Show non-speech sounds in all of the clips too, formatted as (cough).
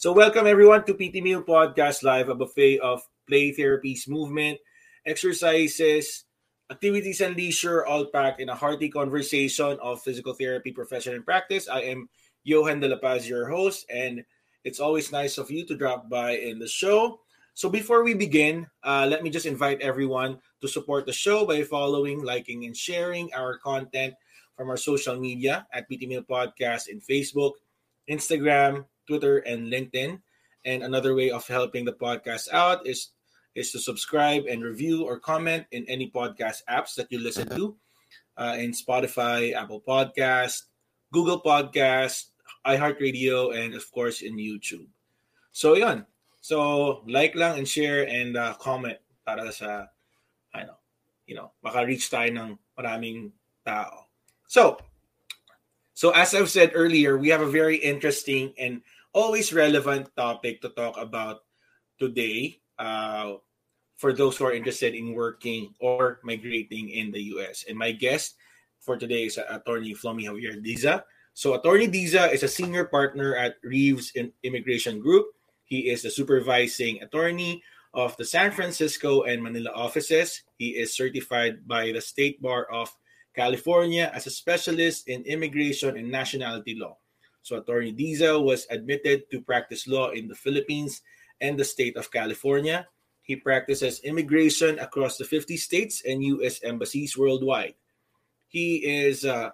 So, welcome everyone to PT Meal Podcast Live, a buffet of play therapies, movement, exercises, activities, and leisure, all packed in a hearty conversation of physical therapy profession and practice. I am Johan De La Paz, your host, and it's always nice of you to drop by in the show. So, before we begin, uh, let me just invite everyone to support the show by following, liking, and sharing our content from our social media at PT Meal Podcast in Facebook, Instagram, Twitter, and LinkedIn. And another way of helping the podcast out is is to subscribe and review or comment in any podcast apps that you listen to, uh, in Spotify, Apple Podcast, Google Podcast, iHeartRadio, and of course in YouTube. So yun. So like lang and share and uh, comment para sa ano, you know, baka reach tayo ng maraming tao. So, so as I've said earlier, we have a very interesting and always relevant topic to talk about today uh, for those who are interested in working or migrating in the US. And my guest for today is attorney Flomi Javier Diza. So attorney Diza is a senior partner at Reeves Immigration Group. He is the supervising attorney of the San Francisco and Manila offices. He is certified by the State Bar of California as a specialist in immigration and nationality law. So Attorney Diesel was admitted to practice law in the Philippines and the state of California. He practices immigration across the 50 states and U.S. embassies worldwide. He is uh,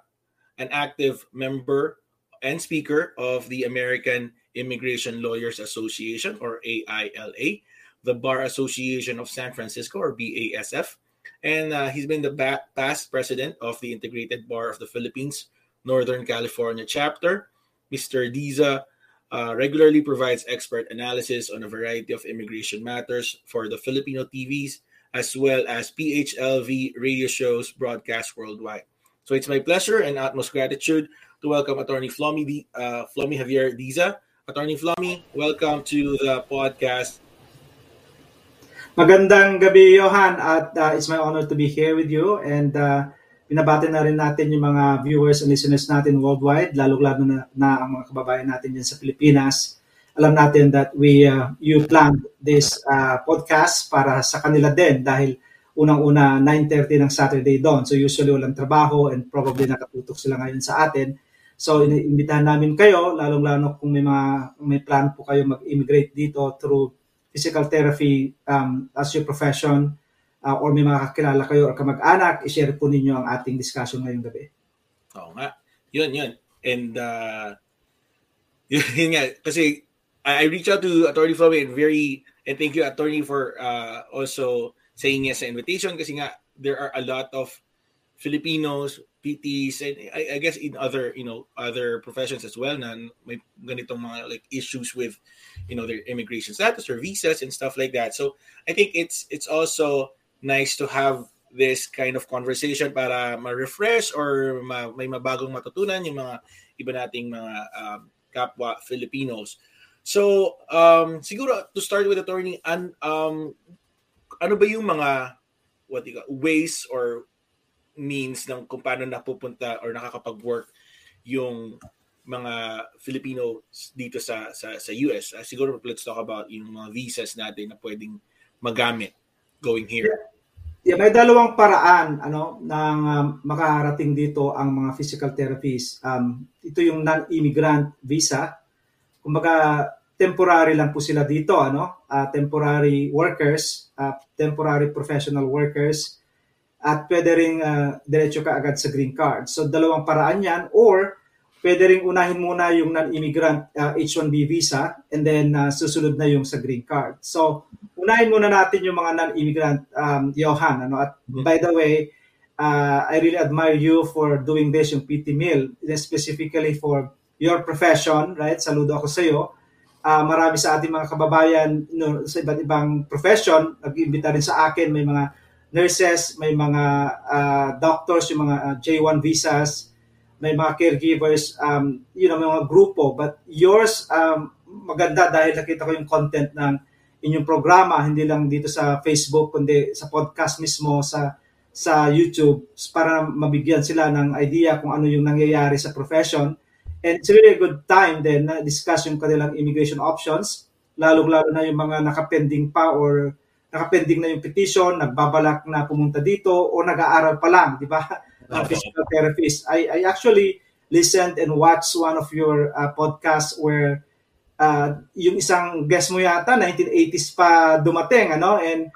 an active member and speaker of the American Immigration Lawyers Association, or AILA, the Bar Association of San Francisco, or BASF, and uh, he's been the past president of the Integrated Bar of the Philippines, Northern California chapter, Mr. Diza uh, regularly provides expert analysis on a variety of immigration matters for the Filipino TVs as well as PHLV radio shows broadcast worldwide. So it's my pleasure and utmost gratitude to welcome Attorney Flomi, uh, Flomi Javier Diza. Attorney Flomi, welcome to the podcast. Magandang gabi, Johan, at uh, it's my honor to be here with you. And uh, Pinabati na rin natin yung mga viewers and listeners natin worldwide, lalo-lalo na, na ang mga kababayan natin dyan sa Pilipinas. Alam natin that we uh, you planned this uh, podcast para sa kanila din dahil unang-una 9.30 ng Saturday doon. So usually walang trabaho and probably nakatutok sila ngayon sa atin. So iniimbitahan namin kayo, lalong-lalo kung may mga may plan po kayo mag-immigrate dito through physical therapy um, as your profession uh, or may mga kakilala kayo or kamag-anak, i-share po ninyo ang ating discussion ngayong gabi. Oo nga. Yun, yun. And uh, (laughs) yun, yun nga. Kasi I, I reached out to Attorney Flamme and very, and thank you Attorney for uh, also saying yes sa invitation kasi nga there are a lot of Filipinos, PTs, and I, I guess in other, you know, other professions as well na may ganitong mga like issues with, you know, their immigration status or visas and stuff like that. So I think it's it's also nice to have this kind of conversation para ma-refresh or ma- may mabagong matutunan yung mga iba nating mga um, kapwa Filipinos. So, um, siguro to start with attorney, an, um, ano ba yung mga what you ways or means ng kung paano napupunta or nakakapag-work yung mga Filipino dito sa sa sa US. Uh, siguro let's talk about yung mga visas natin na pwedeng magamit going here. Yeah. May dalawang paraan ano nang um, makarating dito ang mga physical therapies. Um, ito yung non-immigrant visa. Kumbaga temporary lang po sila dito ano, uh, temporary workers, uh, temporary professional workers at pwede ring uh, diretso ka agad sa green card. So dalawang paraan 'yan or pwede ring unahin muna yung non-immigrant uh, H-1B visa and then uh, susunod na yung sa green card. So unahin muna natin yung mga non-immigrant, um, Johan. Ano? At mm-hmm. by the way, uh, I really admire you for doing this, yung PT Mill, specifically for your profession, right? Saludo ako sa iyo. Uh, marami sa ating mga kababayan no, sa iba't ibang profession, nag-imbita rin sa akin, may mga nurses, may mga uh, doctors, yung mga uh, J1 visas, may mga caregivers, um, you know, may mga grupo. But yours, um, maganda dahil nakita ko yung content ng inyong programa, hindi lang dito sa Facebook, kundi sa podcast mismo, sa sa YouTube, para mabigyan sila ng idea kung ano yung nangyayari sa profession. And it's really a good time then na discuss yung kanilang immigration options, lalong-lalo na yung mga nakapending pa or nakapending na yung petition, nagbabalak na pumunta dito o nag-aaral pa lang, di ba? Ng physical therapist. I, I actually listened and watched one of your uh, podcasts where uh, yung isang guest mo yata, 1980s pa dumating, ano? And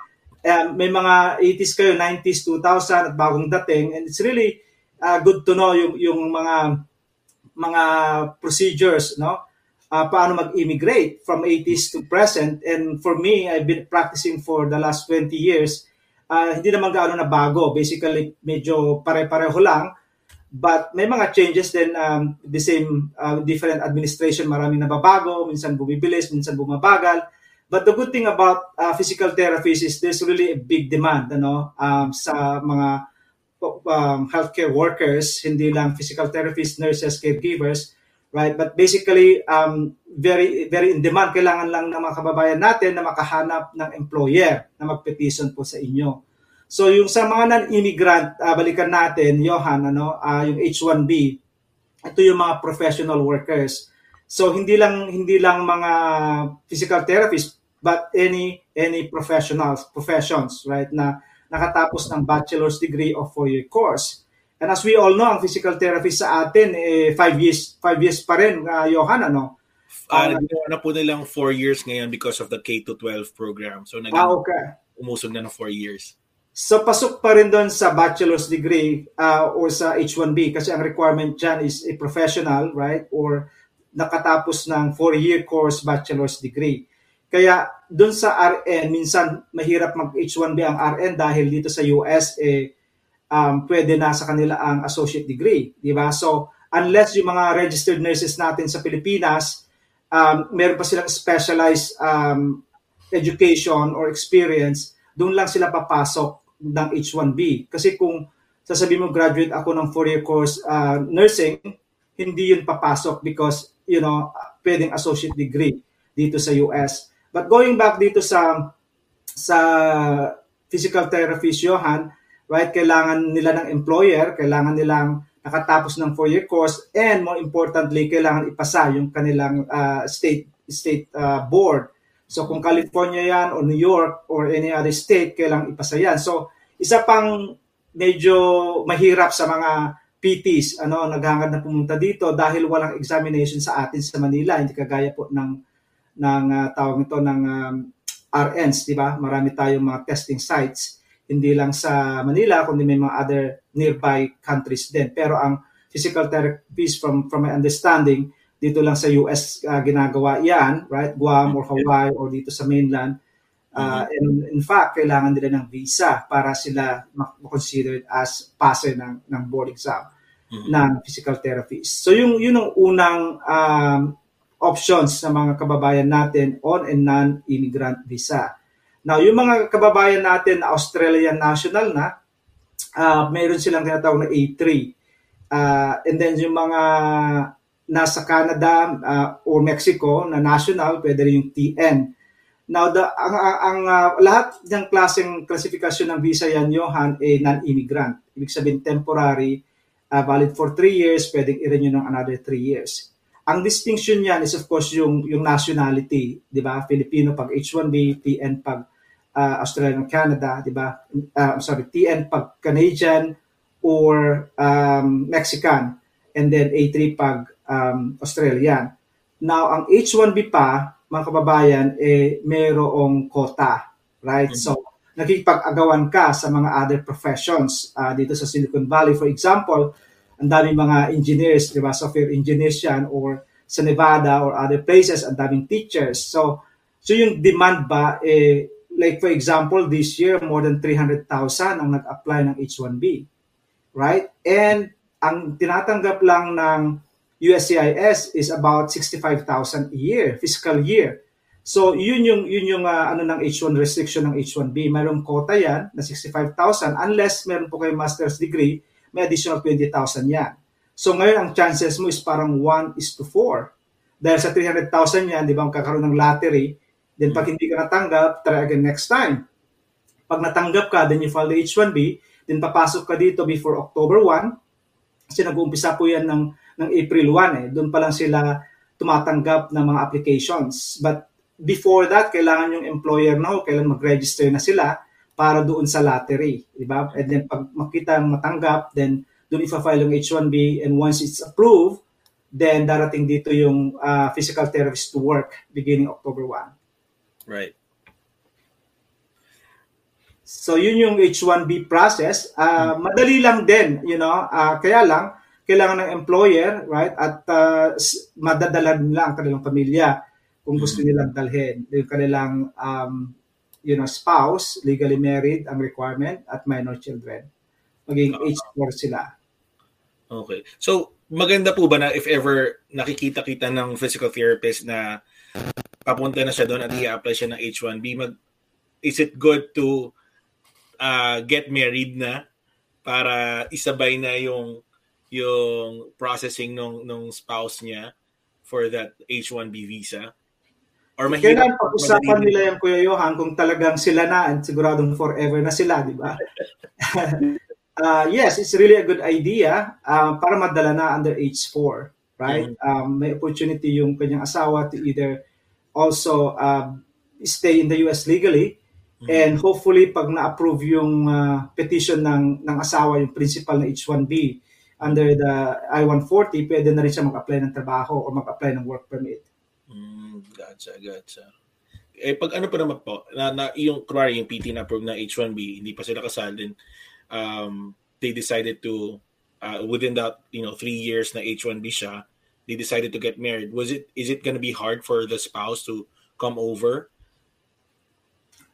uh, may mga 80s kayo, 90s, 2000 at bagong dating. And it's really uh, good to know yung, yung mga mga procedures, no? Uh, paano mag-immigrate from 80s to present. And for me, I've been practicing for the last 20 years. Uh, hindi naman gaano na bago. Basically, medyo pare-pareho lang. But may mga changes din um, the same uh, different administration, maraming nababago, minsan bumibilis, minsan bumabagal. But the good thing about uh, physical therapies is there's really a big demand ano, um, sa mga um, healthcare workers, hindi lang physical therapists, nurses, caregivers, right? But basically, um, very very in demand. Kailangan lang ng mga kababayan natin na makahanap ng employer na magpetition po sa inyo. So yung sa mga non-immigrant, uh, balikan natin, Johan, ano, uh, yung H1B, ito yung mga professional workers. So hindi lang hindi lang mga physical therapists but any any professionals, professions, right, na nakatapos ng bachelor's degree or four-year course. And as we all know, ang physical therapy sa atin, eh, five years, five years pa rin, uh, Johan, ano? Uh, uh, na po nilang four years ngayon because of the K-12 program. So, naging, ah, okay. umusog na ng four years. So, pasok pa rin doon sa bachelor's degree uh, or sa H1B kasi ang requirement dyan is a professional, right? Or nakatapos ng four-year course bachelor's degree. Kaya doon sa RN, minsan mahirap mag H1B ang RN dahil dito sa US, eh, um, pwede na sa kanila ang associate degree. Di ba? So, unless yung mga registered nurses natin sa Pilipinas, um, meron pa silang specialized um, education or experience, doon lang sila papasok ng H1B. Kasi kung sasabihin mo graduate ako ng four-year course uh, nursing, hindi yun papasok because, you know, pwedeng associate degree dito sa US. But going back dito sa sa physical therapist, Johan, right, kailangan nila ng employer, kailangan nilang nakatapos ng four-year course, and more importantly, kailangan ipasa yung kanilang uh, state state uh, board. So kung California yan o New York or any other state, kailangan ipasa yan. So isa pang medyo mahirap sa mga PTs, ano, naghangad na pumunta dito dahil walang examination sa atin sa Manila, hindi kagaya po ng ng uh, tawag nito ng um, RNs, di ba? Marami tayong mga testing sites, hindi lang sa Manila, kundi may mga other nearby countries din. Pero ang physical therapies from from my understanding, dito lang sa US uh, ginagawa 'yan, right? Guam or Hawaii or dito sa mainland. Uh, and in fact, kailangan nila ng visa para sila ma-considered as passer ng, ng board exam mm-hmm. ng physical therapies. So yung yun ang unang um, options sa mga kababayan natin on and non-immigrant visa. Now, yung mga kababayan natin na Australian national na, uh, mayroon silang tinatawag na A3. Uh, and then yung mga nasa Canada uh, or Mexico na national, pwede rin yung TN. Now, the, ang, ang uh, lahat ng klaseng klasifikasyon ng visa yan, Johan, eh, non-immigrant. Ibig sabihin, temporary, uh, valid for 3 years, pwedeng i-renew ng another 3 years. Ang distinction niyan is of course yung yung nationality, 'di ba? Filipino pag H1B, TN pag uh, Australian Canada, 'di ba? Uh, sorry, TN pag Canadian or um, Mexican and then A3 pag um, Australian. Now, ang H1B pa, mga kababayan, eh mayroong quota, right? Mm-hmm. So, nakikipag-agawan ka sa mga other professions uh, dito sa Silicon Valley. For example, ang daming mga engineers, di ba, software engineers yan, or sa Nevada or other places, ang daming teachers. So, so yung demand ba, eh, like for example, this year, more than 300,000 ang nag-apply ng H-1B. Right? And ang tinatanggap lang ng USCIS is about 65,000 a year, fiscal year. So, yun yung yun yung uh, ano ng H1 restriction ng H1B. Mayroong quota yan na 65,000 unless meron po kayo master's degree may additional 20,000 yan. So ngayon, ang chances mo is parang 1 is to 4. Dahil sa 300,000 yan, di ba, magkakaroon ng lottery. Then pag hindi ka natanggap, try again next time. Pag natanggap ka, then you file the H1B, then papasok ka dito before October 1. Kasi nag-uumpisa po yan ng, ng April 1 eh. Doon pa lang sila tumatanggap ng mga applications. But before that, kailangan yung employer na kailan mag-register na sila para doon sa lottery, di ba? And then pag makita matanggap, then doon ifa-file yung H1B and once it's approved, then darating dito yung uh, physical therapist to work beginning October 1. Right. So yun yung H1B process. Uh, madali lang din, you know, uh, kaya lang kailangan ng employer, right? At uh, madadala nila ang kanilang pamilya kung gusto nilang dalhin yung kanilang um, you know, spouse, legally married ang requirement at minor children. Maging uh, age 4 sila. Okay. So, maganda po ba na if ever nakikita-kita ng physical therapist na papunta na siya doon at i-apply siya ng H1B, mag, is it good to uh, get married na para isabay na yung yung processing nung nung spouse niya for that H1B visa? Or mahirap. Kailan pag-usapan nila yung Kuya Johan kung talagang sila na at siguradong forever na sila, di ba? (laughs) uh, yes, it's really a good idea uh, para madala na under age 4, right? Mm-hmm. Um, may opportunity yung kanyang asawa to either also uh, stay in the US legally mm-hmm. and hopefully pag na-approve yung uh, petition ng ng asawa yung principal na H1B under the I-140, pwede na rin siya mag-apply ng trabaho o mag-apply ng work permit. Mm, gotcha, gotcha. Eh, pag ano pa naman po, na, na yung, kunwari, yung PT na approve na H1B, hindi pa sila kasal, then um, they decided to, uh, within that, you know, three years na H1B siya, they decided to get married. Was it, is it gonna be hard for the spouse to come over?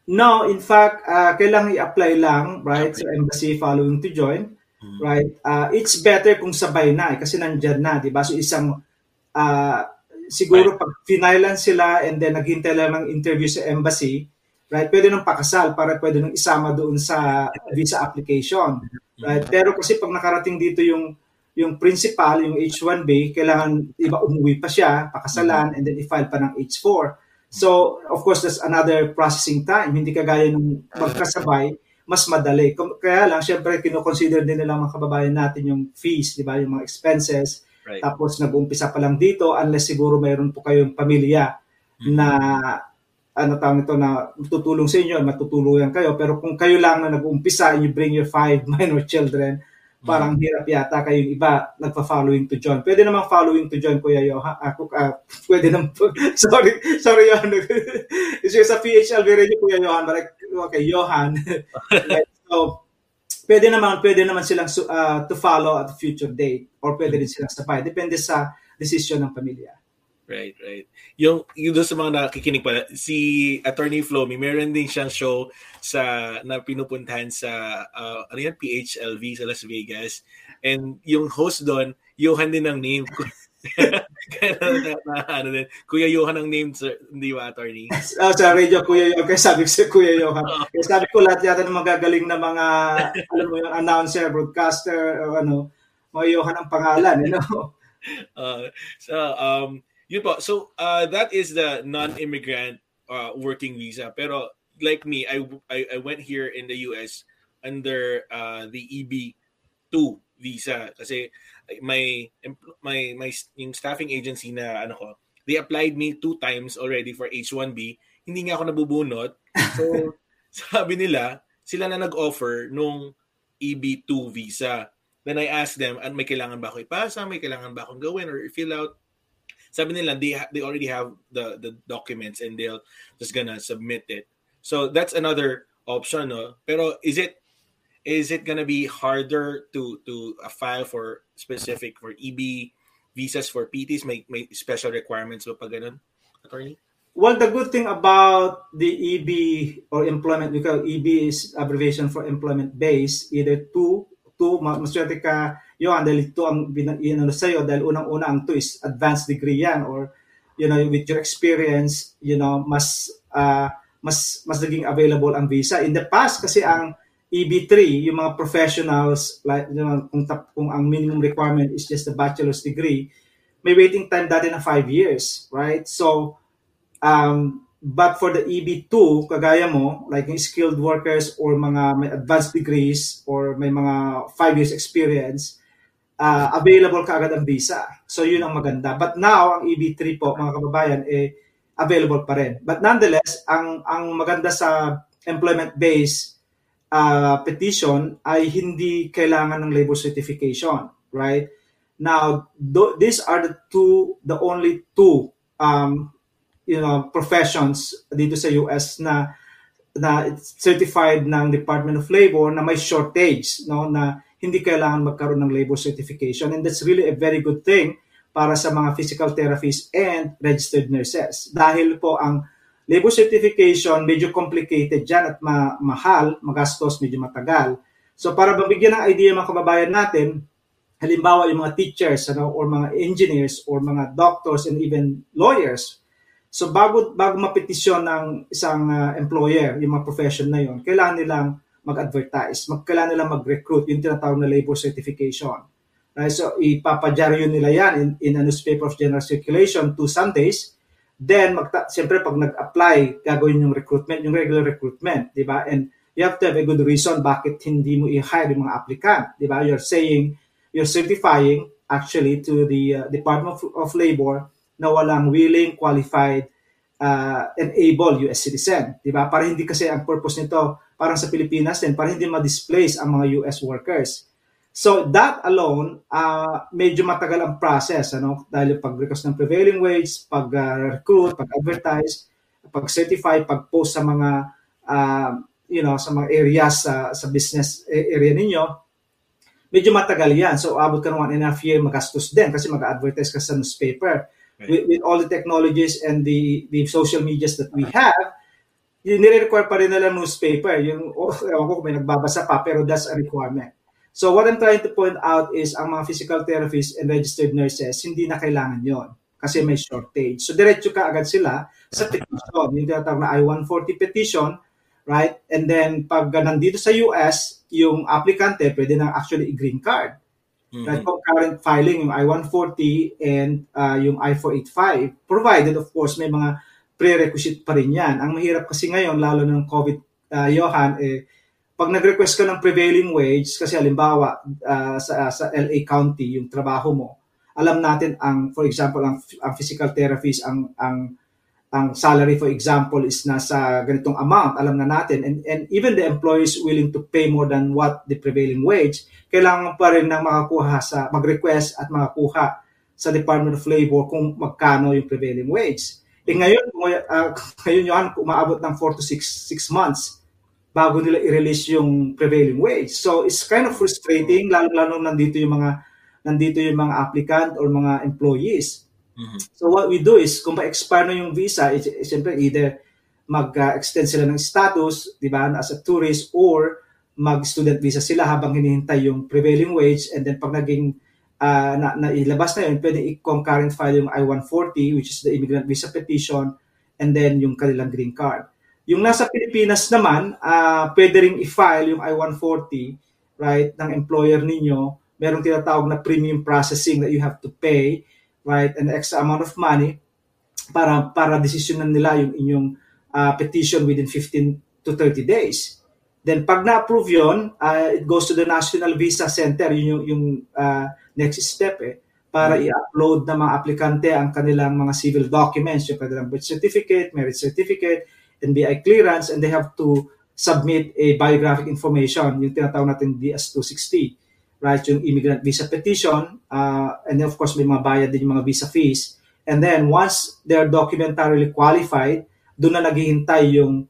No, in fact, uh, kailangan i-apply lang, right, okay. sa embassy following to join, mm-hmm. right? Uh, it's better kung sabay na, eh, kasi nandyan na, di ba? So isang uh, siguro pag finailan sila and then naghintay lang ng interview sa embassy, right? Pwede nang pakasal para pwede nang isama doon sa visa application. Right? Mm-hmm. Pero kasi pag nakarating dito yung yung principal, yung H1B, kailangan iba umuwi pa siya, pakasalan, and then i-file pa ng H4. So, of course, there's another processing time. Hindi kagaya nung magkasabay, mas madali. Kaya lang, syempre, kinoconsider din nila mga kababayan natin yung fees, di ba? Yung mga expenses, Right. Tapos nag-uumpisa pa lang dito unless siguro mayroon po kayong pamilya mm-hmm. na ano tawag ito na tutulong sa inyo, matutulungan kayo. Pero kung kayo lang na nag-uumpisa and you bring your five (laughs) minor children, parang mm-hmm. hirap yata kayong iba nagpa-following to join. Pwede namang following to join, Kuya Johan. Ako, uh, pwede naman, (laughs) sorry, sorry Johan. Kasi sa PHL, very Kuya Johan, but (laughs) like, okay, Johan. so, pwede naman pwede naman silang uh, to follow at a future date or pwede rin silang sabay depende sa decision ng pamilya Right, right. Yung, yung doon sa mga nakikinig pala, si Attorney Flomi, meron din siyang show sa na pinupuntahan sa uh, ano yan, PHLV sa Las Vegas. And yung host doon, Johan din ang name. Kaya na, na, ano din. Kuya Johan ang name, sir. Hindi ba, attorney? oh, sa radio, Kuya Johan. Kaya sabi ko si Kuya Johan. Kaya sabi ko lahat yata ng magagaling na mga, alam mo yung announcer, broadcaster, o ano, mga Johan ang pangalan, you know? Uh, (laughs) so, um, yun po. So, uh, that is the non-immigrant uh, working visa. Pero, like me, I, I, I went here in the US under uh, the EB2 visa. Kasi, my my my yung staffing agency na ano ko, they applied me two times already for H1B. Hindi nga ako nabubunot. So (laughs) sabi nila, sila na nag-offer nung EB2 visa. Then I asked them, and may kailangan ba ako ipasa? May kailangan ba akong gawin or fill out? Sabi nila, they, ha- they already have the, the documents and they'll just gonna submit it. So that's another option. No? Pero is it is it gonna be harder to to uh, file for specific for EB visas for PTs? May may special requirements ba pag attorney? Well, the good thing about the EB or employment, because EB is abbreviation for employment base, either two, two, maswerte ka yun, dahil ito ang inano sa'yo, dahil unang-una ang two is advanced degree yan, or, you know, with your experience, you know, mas, uh, mas, mas naging available ang visa. In the past, kasi ang, EB3, yung mga professionals, like, you know, kung, kung ang minimum requirement is just a bachelor's degree, may waiting time dati na 5 years, right? So, um, but for the EB2, kagaya mo, like yung skilled workers or mga may advanced degrees or may mga 5 years experience, uh, available kaagad ang visa. So yun ang maganda. But now, ang EB3 po, mga kababayan, eh, available pa rin. But nonetheless, ang, ang maganda sa employment-based uh, petition ay hindi kailangan ng labor certification, right? Now, th- these are the two, the only two, um, you know, professions dito sa US na na certified ng Department of Labor na may shortage, no, na hindi kailangan magkaroon ng labor certification. And that's really a very good thing para sa mga physical therapists and registered nurses. Dahil po ang labor certification medyo complicated dyan at ma- mahal, magastos, medyo matagal. So para mabigyan ng idea mga kababayan natin, halimbawa yung mga teachers ano, or mga engineers or mga doctors and even lawyers, So bago bago mapetisyon ng isang uh, employer, yung mga profession na yon, kailangan nilang mag-advertise, mag kailangan nilang mag-recruit, yung tinatawag na labor certification. Right? So ipapadyaryo nila yan in, in a newspaper of general circulation two Sundays. Then magta- siyempre pag nag-apply, gagawin yung recruitment, yung regular recruitment, di ba? And you have to have a good reason bakit hindi mo i-hire yung mga applicant, di ba? You're saying, you're certifying actually to the uh, Department of, of Labor na walang willing, qualified, uh, and able US citizen. Di ba? Para hindi kasi ang purpose nito, parang sa Pilipinas din, para hindi ma-displace ang mga US workers. So that alone, uh, medyo matagal ang process. Ano? Dahil pag-request ng prevailing wage, pag-recruit, uh, pag-advertise, pag-certify, pag-post sa mga uh, you know, sa mga areas sa, sa business area ninyo, medyo matagal yan. So, abot ka ng one and a half year, magastos din kasi mag-advertise ka sa newspaper with, with all the technologies and the the social medias that we have, yun nire-require pa rin nila newspaper. Yung, oh, (laughs) ewan ko kung may nagbabasa pa, pero that's a requirement. So what I'm trying to point out is ang mga physical therapists and registered nurses, hindi na kailangan yon kasi may shortage. So diretso ka agad sila sa petition, yung tinatawag na I-140 petition, right? And then pag nandito sa US, yung applicante pwede nang actually i-green card. Mm-hmm. Right, concurrent filing yung I-140 and uh, yung I-485, provided of course may mga prerequisite pa rin yan. Ang mahirap kasi ngayon, lalo ng COVID, uh, Johan, eh, pag nag-request ka ng prevailing wage, kasi halimbawa uh, sa, sa LA County, yung trabaho mo, alam natin ang, for example, ang, ang physical therapist, ang, ang ang salary for example is nasa ganitong amount, alam na natin, and, and even the employer willing to pay more than what the prevailing wage, kailangan pa rin ng makakuha sa, mag-request at makakuha sa Department of Labor kung magkano yung prevailing wage. E ngayon, uh, (laughs) ngayon yun, umaabot ng 4 to 6, 6 months bago nila i-release yung prevailing wage. So it's kind of frustrating, lalo-lalo nandito yung mga nandito yung mga applicant or mga employees Mm-hmm. So what we do is, kung ma-expire na yung visa, eh, eh, siyempre either mag-extend sila ng status, di ba, as a tourist, or mag-student visa sila habang hinihintay yung prevailing wage, and then pag naging uh, na, nailabas na yun, pwede i-concurrent file yung I-140, which is the immigrant visa petition, and then yung kanilang green card. Yung nasa Pilipinas naman, uh, pwede rin i-file yung I-140, right, ng employer ninyo. Merong tinatawag na premium processing that you have to pay right, an extra amount of money para para desisyonan nila yung inyong uh, petition within 15 to 30 days. Then pag na-approve yun, uh, it goes to the National Visa Center, yun yung, yung uh, next step eh, para mm-hmm. i-upload ng mga aplikante ang kanilang mga civil documents, yung kanilang birth certificate, marriage certificate, NBI clearance, and they have to submit a biographic information, yung tinatawag natin DS-260 right? Yung immigrant visa petition, uh, and then of course may mga bayad din yung mga visa fees. And then once they're documentarily qualified, doon na naghihintay yung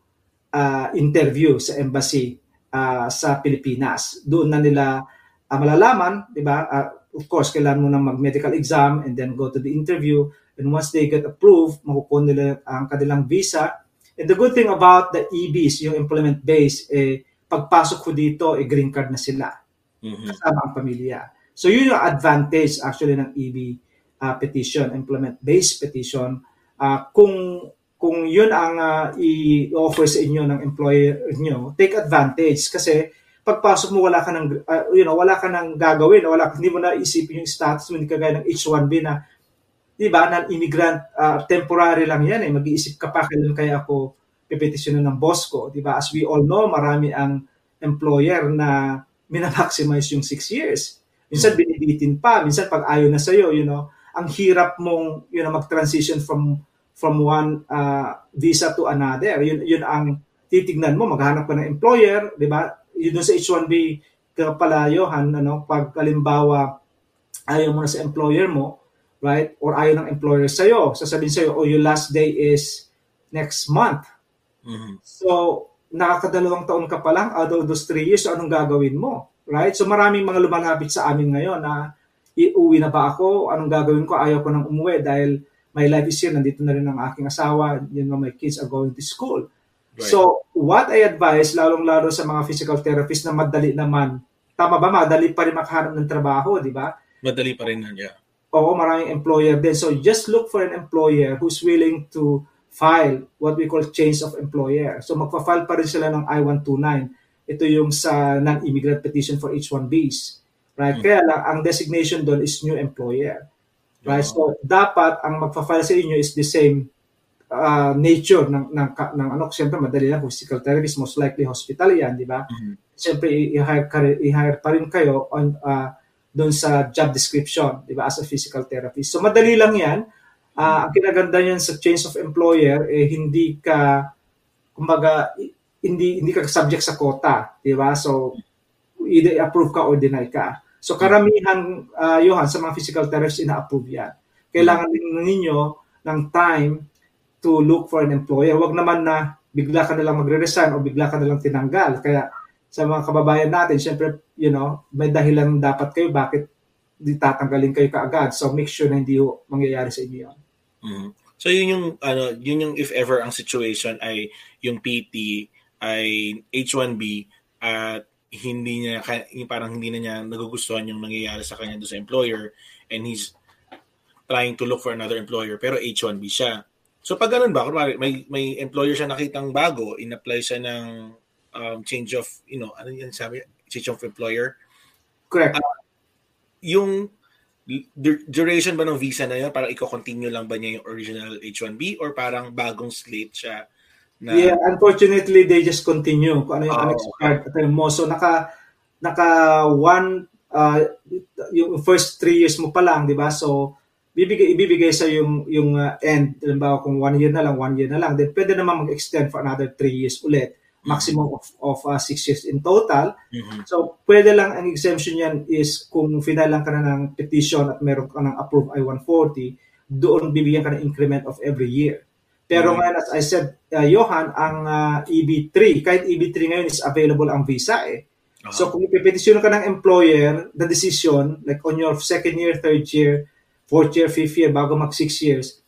uh, interview sa embassy uh, sa Pilipinas. Doon na nila uh, malalaman, di ba? Uh, of course, kailangan mo na mag-medical exam and then go to the interview. And once they get approved, makukuha nila ang kanilang visa. And the good thing about the EBs, yung employment base, eh, pagpasok ko dito, eh, green card na sila mm-hmm. kasama ang pamilya. So yun yung advantage actually ng EB uh, petition, implement-based petition. Uh, kung kung yun ang uh, i-offer sa inyo ng employer niyo, take advantage kasi pagpasok mo wala ka nang uh, you know, wala ka nang gagawin, wala hindi mo na isipin yung status mo, hindi kagaya ng H1B na 'di ba, non-immigrant uh, temporary lang 'yan eh. Mag-iisip ka pa kailan kaya ako pepetisyonan ng boss ko, 'di ba? As we all know, marami ang employer na minamaximize yung six years. Minsan, pipilitin pa. Minsan pag ayaw na sa'yo, you know, ang hirap mong you know, mag-transition from from one uh, visa to another. Yun, yun ang titignan mo, maghanap ka ng employer, di ba? Yun sa H1B kapalayohan, ano, pag kalimbawa ayaw mo na sa employer mo, right? Or ayaw ng employer sa'yo, sasabihin sa'yo, oh, your last day is next month. Mhm. So, nakakadalawang taon ka pa lang, out of those three years, so anong gagawin mo? Right? So, maraming mga lumalapit sa amin ngayon na iuwi na ba ako? Anong gagawin ko? Ayaw ko nang umuwi dahil my life is here. Nandito na rin ang aking asawa. You know, my kids are going to school. Right. So, what I advise, lalong-lalo sa mga physical therapists na madali naman, tama ba, madali pa rin makahanap ng trabaho, di ba? Madali pa rin yeah. Oo, maraming employer din. So, just look for an employer who's willing to file what we call change of employer. So, magpa-file pa rin sila ng I-129. Ito yung sa non-immigrant petition for H-1Bs. Right? Hmm. Kaya lang, ang designation doon is new employer. Right? Oo. So, dapat ang magpa-file sa inyo is the same uh, nature ng, ng, ng ano, siyempre madali lang, physical therapist, most likely hospital yan, di ba? Mhm. Siyempre, i-hire, ka i-hire pa rin kayo on, uh, doon sa job description, di ba, as a physical therapist. So, madali lang yan. Ah, ang kinaganda niyan sa change of employer, eh, hindi ka, kumbaga, hindi hindi ka subject sa quota, di ba? So, either approve ka or deny ka. So, karamihan, uh, Johan, sa mga physical therapists, ina-approve yan. Kailangan din ninyo ng time to look for an employer. Huwag naman na bigla ka na lang magre-resign o bigla ka na lang tinanggal. Kaya sa mga kababayan natin, syempre, you know, may dahilan dapat kayo bakit di tatanggalin kayo kaagad. So make sure na hindi mangyayari sa inyo yun. Mhm. So yun yung ano, yun yung if ever ang situation ay yung PT ay H1B at hindi niya yung parang hindi na niya nagugustuhan yung nangyayari sa kanya doon sa employer and he's trying to look for another employer pero H1B siya. So pag ganun ba, may may employer siya nakitang bago, in-apply siya ng um, change of, you know, ano yan sabi, change of employer, Correct. yung du- duration ba ng visa na yun, parang i-continue lang ba niya yung original H1B or parang bagong slate siya na Yeah, unfortunately, they just continue kung ano yung Oh, unexpired term mo. So, naka, naka one, uh, yung first three years mo pa lang, di ba? So, bibigay, ibibigay sa yung, yung uh, end. Halimbawa, kung one year na lang, one year na lang. Then, pwede naman mag-extend for another three years ulit. Maximum of, of uh, six years in total. Mhm. So, pwede lang ang exemption yan is kung final lang ka na ng petition at meron ka ng approved I-140, doon bibigyan ka ng increment of every year. Pero Mm. ngayon, as I said, uh, Johan, ang uh, EB3, kahit EB3 ngayon is available ang visa eh. Ah, So kung ipipetisyon ka ng employer, the decision, like on your second year, third year, fourth year, fifth year, bago mag six years,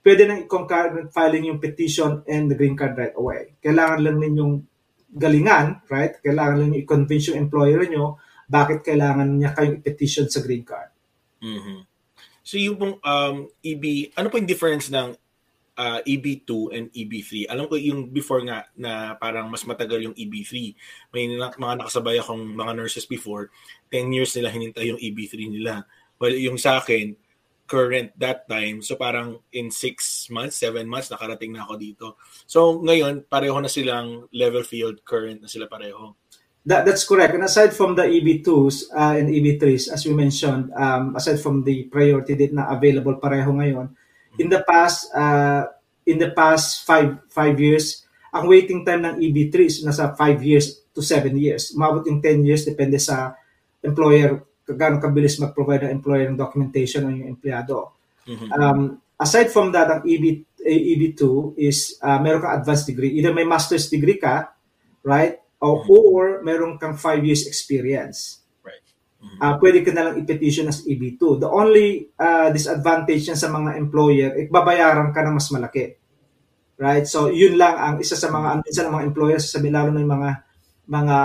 pwede nang i-concurrent filing yung petition and the green card right away. Kailangan lang ninyong galingan, right? Kailangan lang niyo i-convince yung employer nyo bakit kailangan niya kayong i-petition sa green card. mhm. So yung um, EB, ano po yung difference ng uh, EB2 and EB3? Alam ko yung before nga na parang mas matagal yung EB3. May mga nakasabay akong mga nurses before, 10 years nila hinintay yung EB3 nila. Well, yung sa akin, current that time. So parang in 6 months, 7 months, nakarating na ako dito. So ngayon, pareho na silang level field current na sila pareho. That, that's correct. And aside from the EB2s uh, and EB3s, as we mentioned, um, aside from the priority date na available pareho ngayon, in the past, uh, in the past five, five years, ang waiting time ng EB3 is nasa 5 years to 7 years. Umabot yung 10 years, depende sa employer, gaano kabilis mag-provide ng employer ng documentation ng yung empleyado. Mhm. Um, aside from that, ang EB, eh, EB2 is uh, meron kang advanced degree. Either may master's degree ka, right? O, or meron kang five years experience. Right. Mhm. Uh, pwede ka na lang i-petition as EB2. The only uh, disadvantage yan sa mga employer, ikbabayaran ka ng mas malaki. Right? So, yun lang ang isa sa mga, minsan ang mga employer, sasabi lalo na yung mga, mga,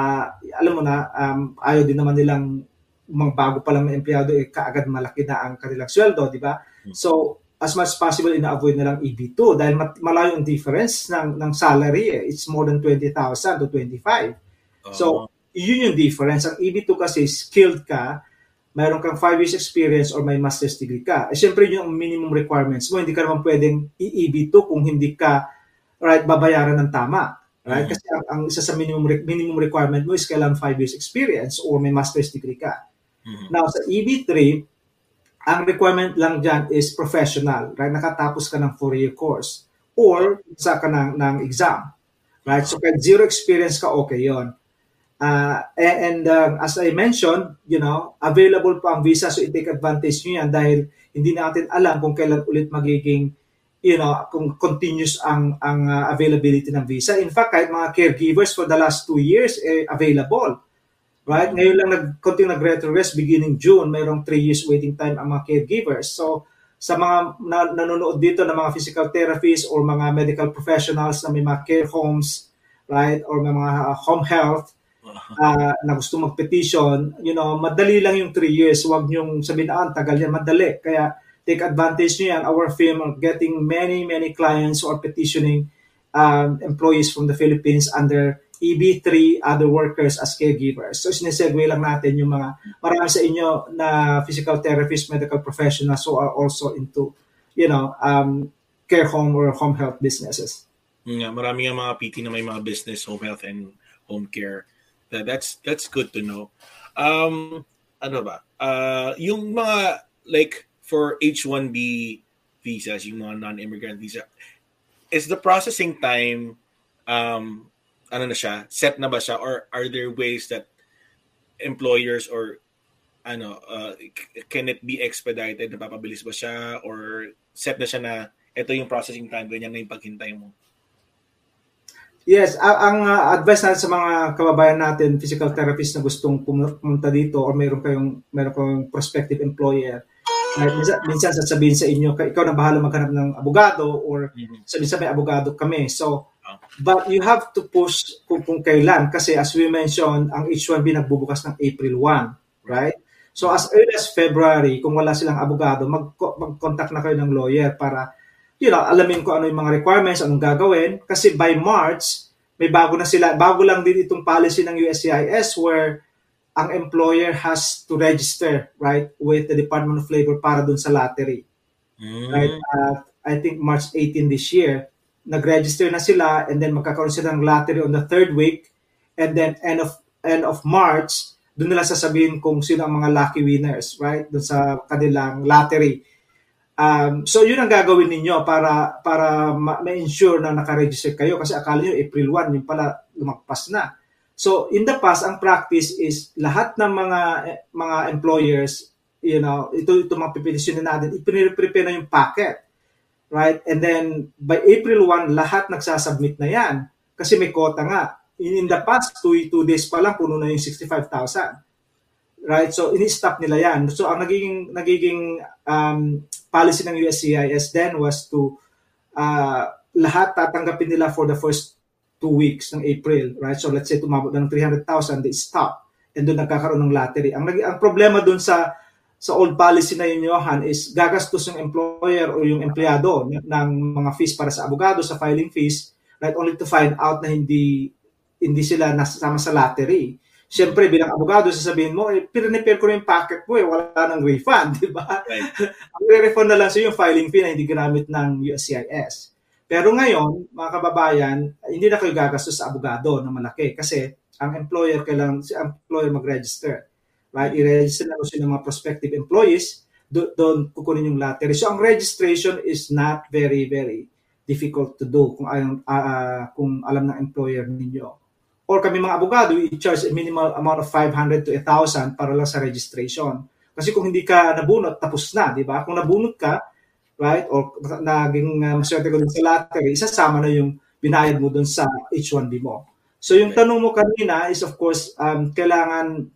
alam mo na, um, ayaw din naman nilang mga bago pa lang na empleyado, eh, kaagad malaki na ang kanilang sweldo, di ba? So, as much as possible, ina-avoid na lang EB2 dahil mat- malayo ang difference ng, ng salary. Eh. It's more than 20,000 to 25. So, yun yung difference. Ang EB2 kasi, skilled ka, mayroon kang 5 years experience or may master's degree ka. Eh, syempre, yun yung minimum requirements mo. Hindi ka naman pwedeng i-EB2 kung hindi ka right, babayaran ng tama. Right? Mhm. Kasi ang, ang isa sa minimum re- minimum requirement mo is kailangan 5 years experience or may master's degree ka. Mm-hmm. Now, sa EB3, ang requirement lang dyan is professional, right? Nakatapos ka ng four-year course or sa ka ng, ng exam, right? So, kahit zero experience ka, okay yon. Uh, and uh, as I mentioned, you know, available pa ang visa so i-take advantage nyo yan dahil hindi natin alam kung kailan ulit magiging you know, kung continuous ang ang uh, availability ng visa. In fact, kahit mga caregivers for the last two years eh, available. Right? Ngayon lang nag-continue nag-retrogress beginning June, mayroong 3 years waiting time ang mga caregivers. So, sa mga na, nanonood dito ng mga physical therapists or mga medical professionals na may mga care homes, right? Or may mga home health uh, na gusto mag-petition, you know, madali lang yung 3 years. Huwag niyong sabihin, ah, tagal yan, madali. Kaya take advantage niyo yan. Our firm are getting many, many clients who are petitioning um, employees from the Philippines under EB3 other workers as caregivers. So sinesegue lang natin yung mga marami sa inyo na physical therapists, medical professionals who are also into, you know, um, care home or home health businesses. Yeah, marami nga mga PT na may mga business, home health and home care. That, that's that's good to know. Um, ano ba? Uh, yung mga like for H1B visas, yung mga non-immigrant visa, is the processing time um ano na siya, set na ba siya or are there ways that employers or ano, uh, can it be expedited? Napapabilis ba siya or set na siya na ito yung processing time, ganyan na yung paghintay mo? Yes, ang, uh, advice natin sa mga kababayan natin, physical therapist na gustong pumunta dito or mayroon kayong mayroon kayong prospective employer, uh, minsan, minsan sasabihin sa inyo, ikaw na bahala maghanap ng abogado or mm-hmm. sabihin sa may abogado kami. So, But you have to push kung, kung kailan kasi as we mentioned, ang H1B nagbubukas ng April 1, right? So as early as February, kung wala silang abogado, mag, mag-contact na kayo ng lawyer para you know, alamin ko ano yung mga requirements, anong gagawin. Kasi by March, may bago na sila, bago lang din itong policy ng USCIS where ang employer has to register, right, with the Department of Labor para dun sa lottery. Mm. Right? Uh, I think March 18 this year nag-register na sila and then magkakaroon sila ng lottery on the third week and then end of end of March doon nila sasabihin kung sino ang mga lucky winners right doon sa kanilang lottery. Um, so yun ang gagawin ninyo para para ma-ensure na naka-register kayo kasi akala niyo April 1 yung pala lumagpas na. So in the past ang practice is lahat ng mga mga employers you know ito ito mga pipetisyon natin i-prepare na yung packet right? And then by April 1, lahat nagsasubmit na yan kasi may quota nga. In, in the past, two, two days pa lang, puno na yung 65,000. Right? So, ini-stop nila yan. So, ang nagiging, nagiging um, policy ng USCIS then was to uh, lahat tatanggapin nila for the first two weeks ng April. Right? So, let's say tumabot na ng 300,000, they stop. And doon nagkakaroon ng lottery. Ang, ang problema doon sa sa old policy na yun, Johan, is gagastos yung employer o yung empleyado ng mga fees para sa abogado, sa filing fees, right, only to find out na hindi hindi sila nasama sa lottery. Siyempre, bilang abogado, sasabihin mo, eh, pinrepair ko na yung packet mo, eh, wala nang refund, (laughs) di ba? Right. Ang refund na lang sa yung filing fee na hindi ginamit ng USCIS. Pero ngayon, mga kababayan, hindi na kayo gagastos sa abogado na malaki kasi ang employer kailangan si employer mag-register right? I-register na sila mga prospective employees, do, doon kukunin yung lottery. So ang registration is not very, very difficult to do kung, uh, uh, kung alam ng employer ninyo. Or kami mga abogado, we charge a minimal amount of 500 to 1,000 para lang sa registration. Kasi kung hindi ka nabunot, tapos na, di ba? Kung nabunot ka, right, or naging uh, maswerte dun sa lottery, isasama na yung binayad mo dun sa H1B mo. So yung tanong mo kanina is of course, um, kailangan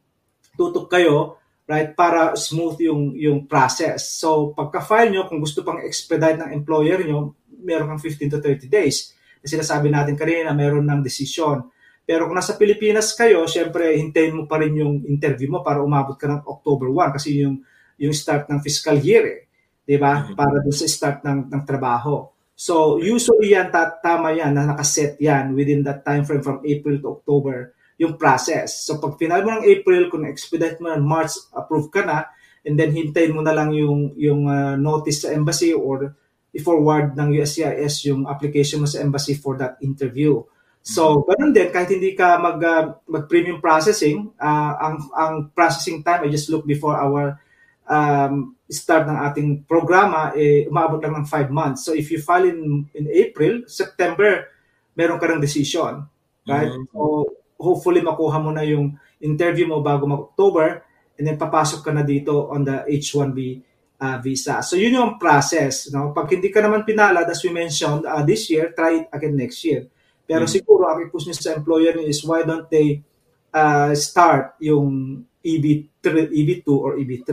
tutok kayo right para smooth yung yung process. So pagka-file nyo kung gusto pang expedite ng employer nyo, meron kang 15 to 30 days. Kasi sinasabi natin kanina meron ng desisyon. Pero kung nasa Pilipinas kayo, syempre hintayin mo pa rin yung interview mo para umabot ka ng October 1 kasi yung yung start ng fiscal year eh. 'Di ba? Mm-hmm. Para dun sa start ng ng trabaho. So usually yan tama yan na nakaset yan within that time frame from April to October yung process. So pag final mo ng April, kung expedite mo ng March, approve ka na, and then hintayin mo na lang yung, yung uh, notice sa embassy or i-forward ng USCIS yung application mo sa embassy for that interview. So, ganun din, kahit hindi ka mag, uh, mag-premium processing, uh, ang, ang processing time, I just look before our um, start ng ating programa, eh, umabot lang ng 5 months. So, if you file in, in April, September, meron ka ng decision. Right? Mm-hmm. So, hopefully makuha mo na yung interview mo bago mag-October and then papasok ka na dito on the H-1B uh, visa. So, yun yung process. No? Pag hindi ka naman pinalad, as we mentioned, uh, this year, try it again next year. Pero mm-hmm. siguro, ang i-push nyo sa employer nyo is why don't they uh, start yung EB3, EB2 or EB3?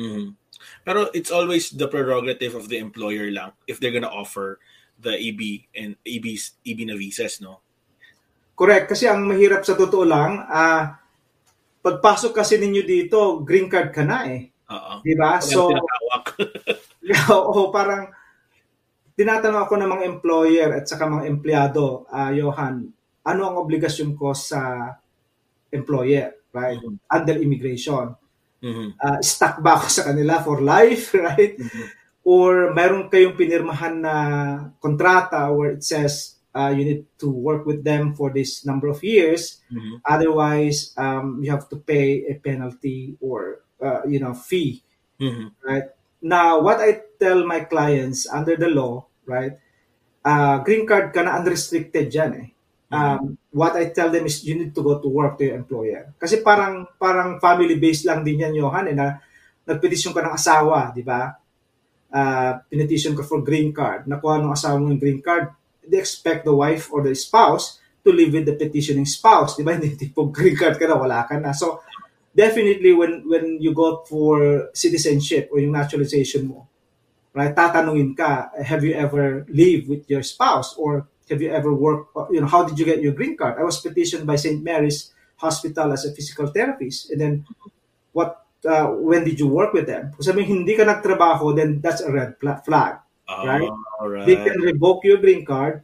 Mm-hmm. Pero it's always the prerogative of the employer lang if they're gonna offer the EB and EB, EB na visas, no? Correct. Kasi ang mahirap sa totoo lang, uh, pagpasok kasi ninyo dito, green card ka na eh. Oo. Di ba? So, (laughs) oo, parang tinatanong ako ng mga employer at saka mga empleyado, uh, Johan, ano ang obligasyon ko sa employer, right? Mm-hmm. Under immigration. Mm-hmm. Uh, stuck ba ako sa kanila for life, (laughs) right? Mm-hmm. Or meron kayong pinirmahan na kontrata where it says uh, you need to work with them for this number of years. Mm-hmm. Otherwise, um, you have to pay a penalty or uh, you know fee, mm-hmm. right? Now, what I tell my clients under the law, right? Uh, green card ka na unrestricted dyan eh. Mm-hmm. Um, what I tell them is you need to go to work to your employer. Kasi parang parang family-based lang din yan, Johan, eh, na nagpetisyon ka ng asawa, di ba? Uh, pinetition ka for green card. Nakuha ng asawa mo yung green card. They expect the wife or the spouse to live with the petitioning spouse. Di ba? (laughs) Hindi tipo green card ka na, wala ka na. So, definitely when when you go for citizenship or yung naturalization mo, right? Tatanungin ka, have you ever lived with your spouse or have you ever worked, you know, how did you get your green card? I was petitioned by St. Mary's Hospital as a physical therapist. And then what uh, when did you work with them? Kung sabihin hindi ka nagtrabaho, then that's a red flag, oh, right? right? They can revoke your green card,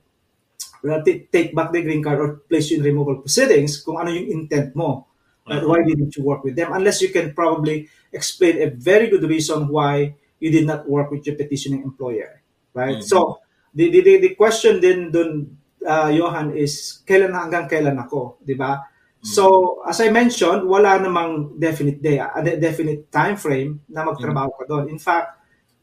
take back the green card or place you in removal proceedings kung ano yung intent mo. Uh, why didn't you work with them? Unless you can probably explain a very good reason why you did not work with your petitioning employer, right? Mm-hmm. So the, the the question din dun uh, Johan is kailan hanggang kailan ako, 'di ba? Mm-hmm. So as I mentioned, wala namang definite day, a definite time frame na magtrabaho ka doon. In fact,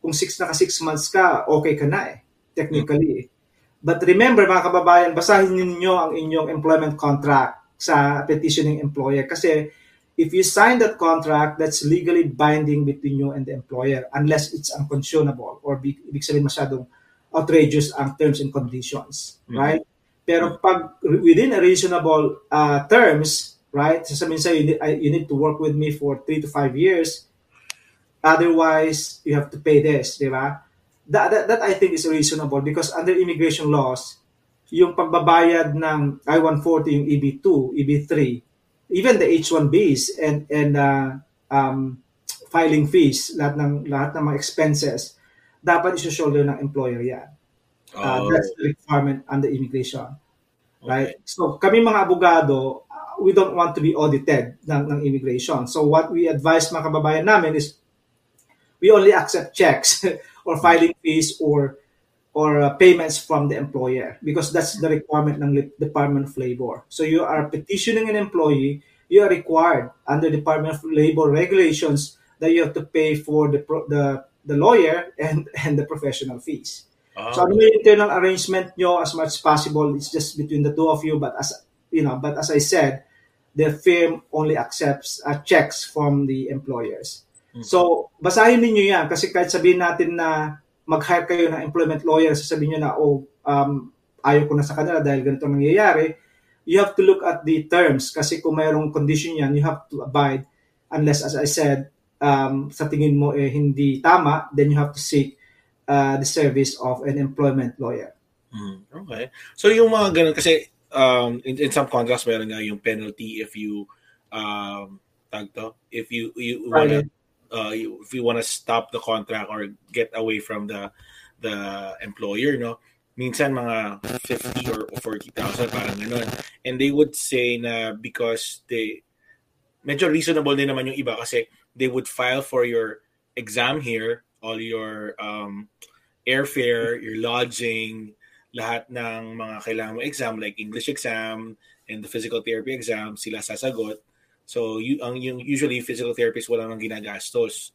kung 6 na ka 6 months ka, okay ka na eh, technically. Mm-hmm. But remember mga kababayan, basahin niyo ang inyong employment contract sa petitioning employer kasi if you sign that contract, that's legally binding between you and the employer unless it's unconscionable or ibig sabihin masyadong outrageous ang terms and conditions, mm-hmm. right? Pero pag within a reasonable uh, terms, right, sasabihin sa'yo, you need, you need to work with me for 3 to 5 years, otherwise, you have to pay this, di ba? That, that, that I think is reasonable because under immigration laws, yung pagbabayad ng I-140, yung EB2, EB3, even the H-1Bs and and uh, um, filing fees, lahat ng lahat ng mga expenses, dapat iso-shoulder ng employer yan. Uh, oh. That's the requirement under immigration. Right? Okay. So kami mga abogado, uh, we don't want to be audited ng, ng immigration. So what we advise mga kababayan namin is we only accept checks (laughs) or filing fees or or uh, payments from the employer because that's the requirement ng Department of Labor. So you are petitioning an employee, you are required under Department of Labor regulations that you have to pay for the the the lawyer and (laughs) and the professional fees. Oh. So ano yung internal arrangement nyo as much as possible, it's just between the two of you but as you know, but as I said, the firm only accepts uh, checks from the employers. Mm-hmm. So basahin niyo yan kasi kahit sabihin natin na mag-hire kayo ng employment lawyer, sasabihin nyo na, oh, um, ayaw ko na sa kanila dahil ganito nangyayari, you have to look at the terms kasi kung mayroong condition yan, you have to abide unless, as I said, um, sa tingin mo eh, hindi tama, then you have to seek uh, the service of an employment lawyer. Mm, okay. So yung mga ganun, kasi um, in, in some contracts, meron nga yung penalty if you um, tag to, if you, you wanna, uh, if you want to stop the contract or get away from the the employer, no? Minsan mga 50 or 40,000 parang ganun. And they would say na because they medyo reasonable din naman yung iba kasi they would file for your exam here, all your um, airfare, your lodging, lahat ng mga kailangan mo exam like English exam and the physical therapy exam sila sasagot. So you ang yung usually physical therapist wala nang ginagastos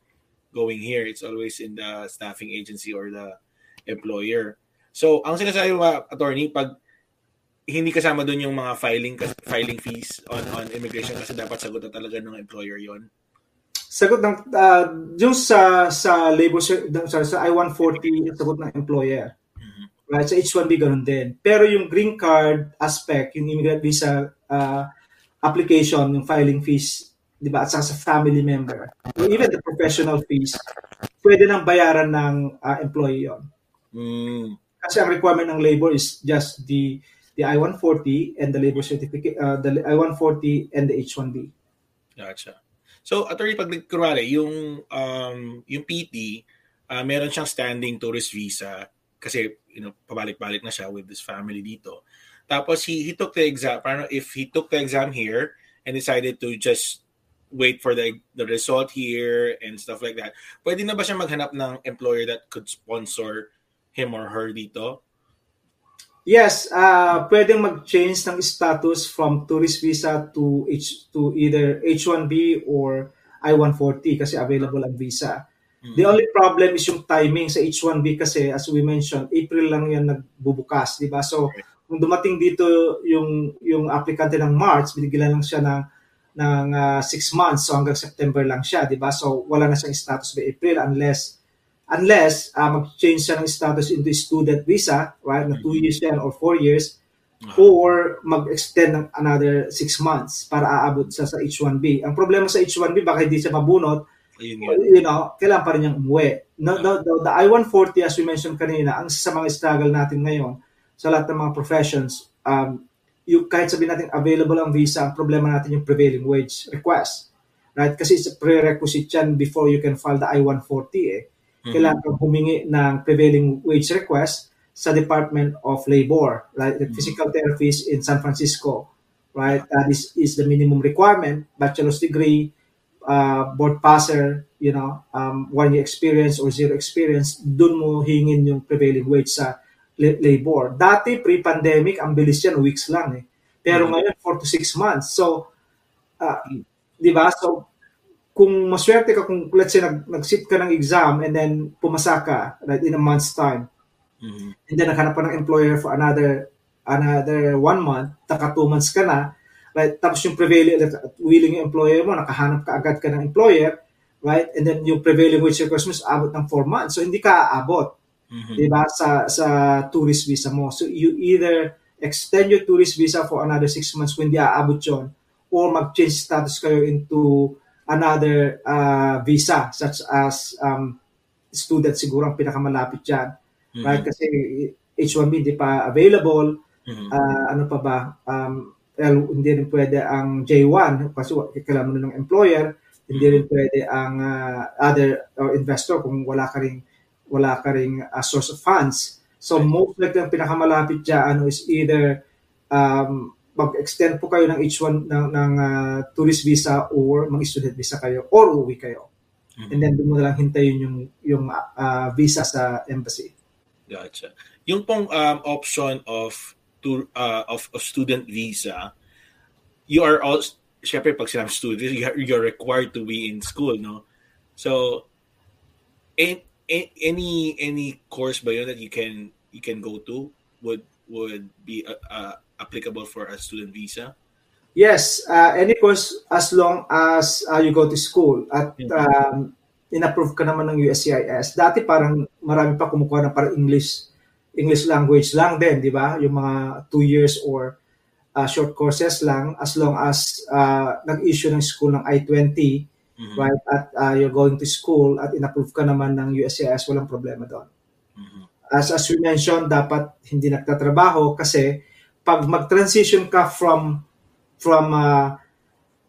going here. It's always in the staffing agency or the employer. So ang sinasabi mo attorney pag hindi kasama doon yung mga filing filing fees on on immigration kasi dapat sagot na talaga ng employer yon. Sagot ng uh, yung sa sa labor sa, sa I-140 sagot ng employer. Mm-hmm. Right? Sa H-1B ganun din. Pero yung green card aspect, yung immigrant visa uh, application, yung filing fees, di ba, at sa family member, even the professional fees, pwede nang bayaran ng uh, employee yon. Mm. Kasi ang requirement ng labor is just the the I-140 and the labor certificate, uh, the I-140 and the H-1B. Gotcha. So, attorney, pag kunwari, yung, um, yung PT, uh, meron siyang standing tourist visa kasi, you know, pabalik-balik na siya with this family dito. Tapos, he, he took the exam, parang if he took the exam here and decided to just wait for the the result here and stuff like that. Pwede na ba siya maghanap ng employer that could sponsor him or her dito? Yes, uh, pwedeng mag-change ng status from tourist visa to H to either H1B or I-140 kasi available ang visa. Mm-hmm. The only problem is yung timing sa H1B kasi as we mentioned, April lang yan nagbubukas, di ba? So, kung dumating dito yung yung aplikante ng March, binigyan lang siya ng ng uh, six months, so hanggang September lang siya, di ba? So, wala na siyang status by April unless unless uh, mag-change siya ng status into student visa, right, na 2 years yan or 4 years, uh-huh. or mag-extend ng another 6 months para aabot siya sa H1B. Ang problema sa H1B, baka hindi siya mabunot, you know, kailangan pa rin niyang umuwi. No, the, the, the I-140, as we mentioned kanina, ang sa mga struggle natin ngayon, sa lahat ng mga professions, um, yung, kahit sabihin natin available ang visa, ang problema natin yung prevailing wage request. Right? Kasi it's a prerequisite yan before you can file the I-140 eh mm-hmm. kailangan humingi ng prevailing wage request sa Department of Labor, right? The mm-hmm. physical therapist in San Francisco, right? That is, is the minimum requirement, bachelor's degree, uh, board passer, you know, um, one year experience or zero experience, dun mo hingin yung prevailing wage sa labor. Dati, pre-pandemic, ang bilis yan, weeks lang eh. Pero mm-hmm. ngayon, 4 to 6 months. So, uh, di ba? So, kung maswerte ka kung let's say nag, nag-sit ka ng exam and then pumasa ka right, in a month's time mm-hmm. and then naghanap ka ng employer for another another one month taka two months ka na right tapos yung prevailing willing yung employer mo nakahanap ka agad ka ng employer right and then yung prevailing wage mo abot ng four months so hindi ka aabot mm-hmm. di ba sa sa tourist visa mo so you either extend your tourist visa for another six months kung hindi aabot yon or mag-change status kayo into another uh, visa such as um, student siguro ang pinakamalapit dyan. Mm-hmm. Right? Kasi H1B hindi pa available. Mm-hmm. Uh, ano pa ba? Um, well, hindi rin pwede ang J1 kasi kailangan mo ng employer. Hindi rin mm-hmm. pwede ang uh, other or investor kung wala ka ring wala ka ring uh, source of funds. So most likely ang pinakamalapit dyan is either um, mag-extend po kayo ng H1 ng, ng uh, tourist visa or mag-student visa kayo or uwi kayo. Mm-hmm. And then doon mo na lang hintayin yung yung uh, visa sa embassy. Gotcha. Yung pong um, option of to uh, of, of student visa, you are all syempre pag sinabi student, you're required to be in school, no? So any any any course ba yun that you can you can go to would would be uh, uh, applicable for a student visa? Yes, uh, any course as long as uh, you go to school at mm-hmm. um, in-approve ka naman ng USCIS. Dati parang marami pa kumukuha ng parang English English language lang din, di ba? Yung mga two years or uh, short courses lang as long as uh, nag-issue ng school ng I-20 mm-hmm. right at uh, you're going to school at in-approve ka naman ng USCIS, walang problema doon. Mm-hmm. As, as we mentioned, dapat hindi nagtatrabaho kasi pag mag-transition ka from from uh,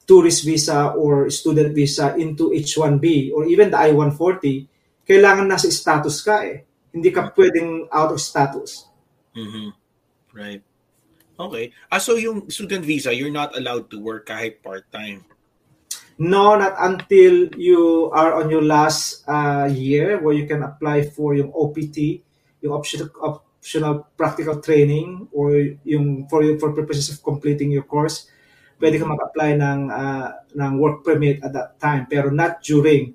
tourist visa or student visa into H1B or even the I-140, kailangan nasa status ka eh. Hindi ka pwedeng out of status. Mm-hmm. Right. Okay. Ah, so yung student visa, you're not allowed to work kahit part-time? No, not until you are on your last uh, year where you can apply for yung OPT, yung option, op, optional practical training or yung for for purposes of completing your course, pwede ka mag-apply ng uh, ng work permit at that time pero not during.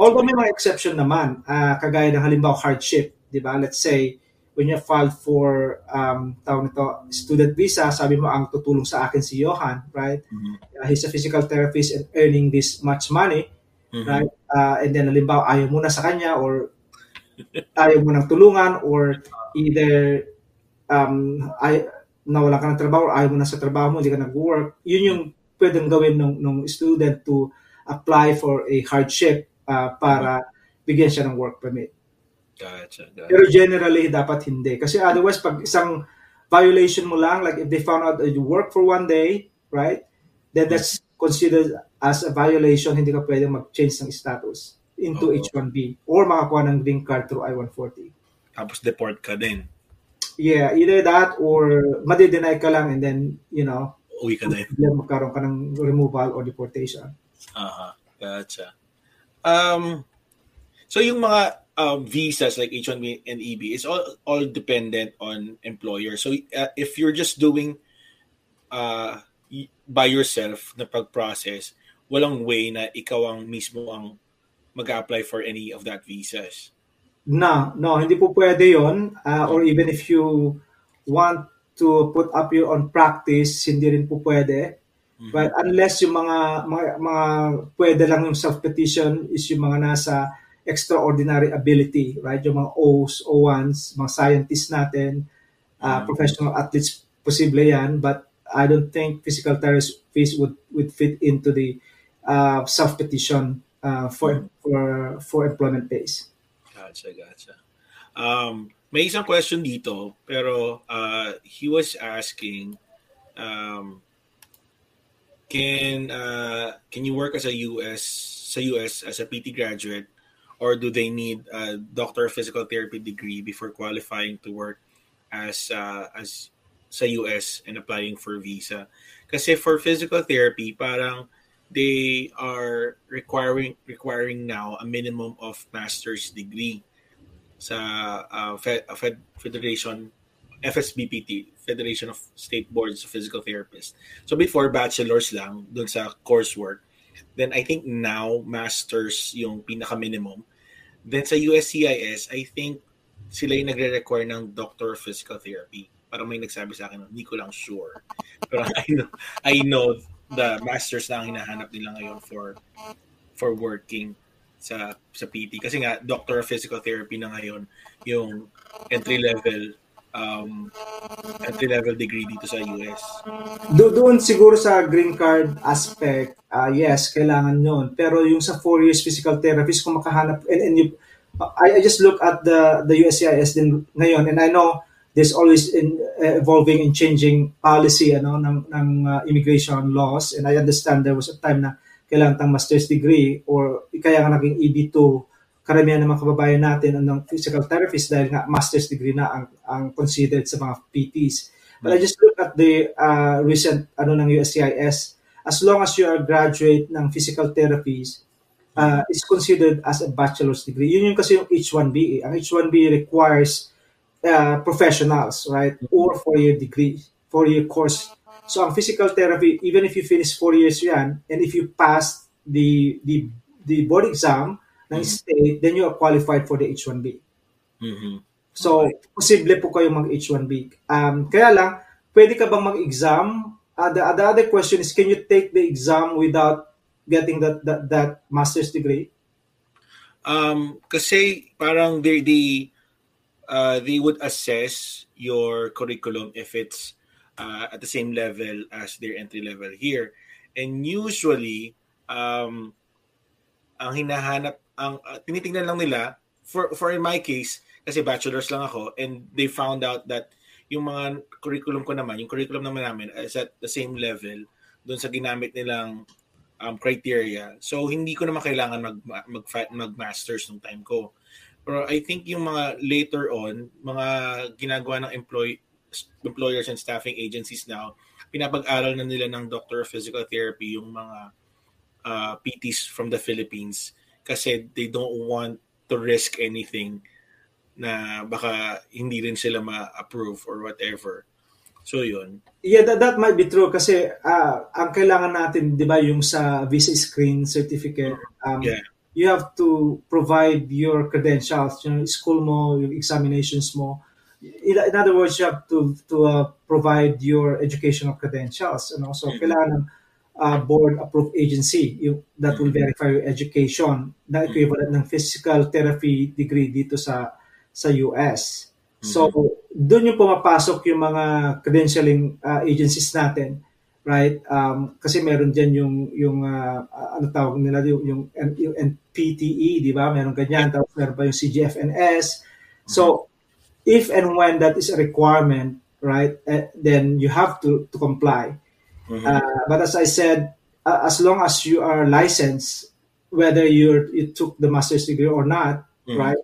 Although may mga exception naman, uh, kagaya ng halimbawa hardship, 'di ba? Let's say when you filed for um tawag nito student visa, sabi mo ang tutulong sa akin si Johan, right? Mm-hmm. Uh, he's a physical therapist and earning this much money, mm-hmm. right? Uh, and then halimbawa ayaw mo na sa kanya or ayaw mo nang tulungan or either um, ay, nawala ka ng trabaho or ayaw mo na sa trabaho mo, hindi ka nag-work, yun yung pwedeng gawin ng, ng student to apply for a hardship uh, para bigyan siya ng work permit. Gotcha, gotcha. Pero generally, dapat hindi. Kasi otherwise, pag isang violation mo lang, like if they found out that you work for one day, right? Then that's considered as a violation, hindi ka pwedeng mag-change ng status into oh. H-1B or makakuha ng green card through I-140. Tapos deport ka din. Yeah, either that or madi-deny ka lang and then, you know, uwi ka din. magkaroon ka ng removal or deportation. Aha, uh-huh. gotcha. Um, so yung mga um, visas like H-1B and EB is all all dependent on employer. So uh, if you're just doing uh, by yourself na pag-process, walang way na ikaw ang mismo ang mag-apply for any of that visas. No, no, hindi po pwede yon uh, or even if you want to put up your own practice, hindi rin po pwede. Mm-hmm. But unless yung mga, mga, mga pwede lang yung self-petition is yung mga nasa extraordinary ability, right? Yung mga O's, O1s, mga scientists natin, uh, mm-hmm. professional athletes, posible yan. But I don't think physical therapists would, would fit into the uh, self-petition uh, for, mm-hmm. for, for employment base. Gotcha, gotcha. Um, may isang question dito, pero uh, he was asking, um, can uh, can you work as a US sa US as a PT graduate, or do they need a doctor of physical therapy degree before qualifying to work as uh, as sa US and applying for visa? Kasi for physical therapy, parang they are requiring requiring now a minimum of master's degree sa uh, Fed, uh, Fed, Federation FSBPT, Federation of State Boards of Physical Therapists. So before bachelor's lang dun sa coursework. Then I think now masters yung pinaka minimum. Then sa USCIS, I think sila yung nagre-require ng doctor of physical therapy. Parang may nagsabi sa akin, hindi ko lang sure. (laughs) Pero I know, I know the masters na ang hinahanap nila ngayon for for working sa sa PT kasi nga doctor of physical therapy na ngayon yung entry level um, entry level degree dito sa US. Do doon siguro sa green card aspect, uh, yes, kailangan 'yon. Pero yung sa 4 years physical therapist kung makahanap and, and you, I, I just look at the the USCIS din ngayon and I know there's always in, uh, evolving and changing policy ano ng ng uh, immigration laws and I understand there was a time na kailangan tang master's degree or kaya nga naging EB2 karamihan ng mga kababayan natin ng physical therapist dahil nga master's degree na ang, ang considered sa mga PTs. But I just look at the uh, recent ano ng USCIS as long as you are graduate ng physical therapies uh, is considered as a bachelor's degree. Yun yung kasi yung H1B. Ang H1B requires uh, professionals, right? Or four-year degree, four-year course. So ang physical therapy, even if you finish four years yan, and if you pass the the the board exam mm-hmm. then you are qualified for the H1B. Mm-hmm. So, okay. posible po kayo mag-H1B. Um, kaya lang, pwede ka bang mag-exam? Uh, the, the other question is, can you take the exam without getting that that, that master's degree? Um, kasi parang they, they uh, they would assess your curriculum if it's uh, at the same level as their entry level here. And usually, um, ang hinahanap, ang uh, tinitingnan lang nila, for, for in my case, kasi bachelor's lang ako, and they found out that yung mga curriculum ko naman, yung curriculum naman namin is at the same level doon sa ginamit nilang um, criteria. So, hindi ko naman kailangan mag, mag, mag-masters nung time ko. Pero I think yung mga later on, mga ginagawa ng employ, employers and staffing agencies now, pinapag-aral na nila ng Doctor of Physical Therapy yung mga uh, PTs from the Philippines kasi they don't want to risk anything na baka hindi rin sila ma-approve or whatever. So yun. Yeah, that, that might be true kasi uh, ang kailangan natin, 'di ba, yung sa visa screen certificate, um, Yeah. you have to provide your credentials, yung school mo, yung examinations mo. In, in other words, you have to to uh, provide your educational credentials, and also Mhm. kailangan ng uh, board approved agency yung that will verify your education na equivalent ng physical therapy degree dito sa sa US. So, doon yung pumapasok yung mga credentialing uh, agencies natin, right? Um, kasi meron diyan yung yung uh, uh, ano tawag nila yung yung, yung NPTE, di ba? Meron ganyan, tapos meron pa yung CGFNS. So, if and when that is a requirement, right, eh, then you have to to comply. Mhm. Uh, but as I said, uh, as long as you are licensed, whether you you took the master's degree or not, Mhm. right?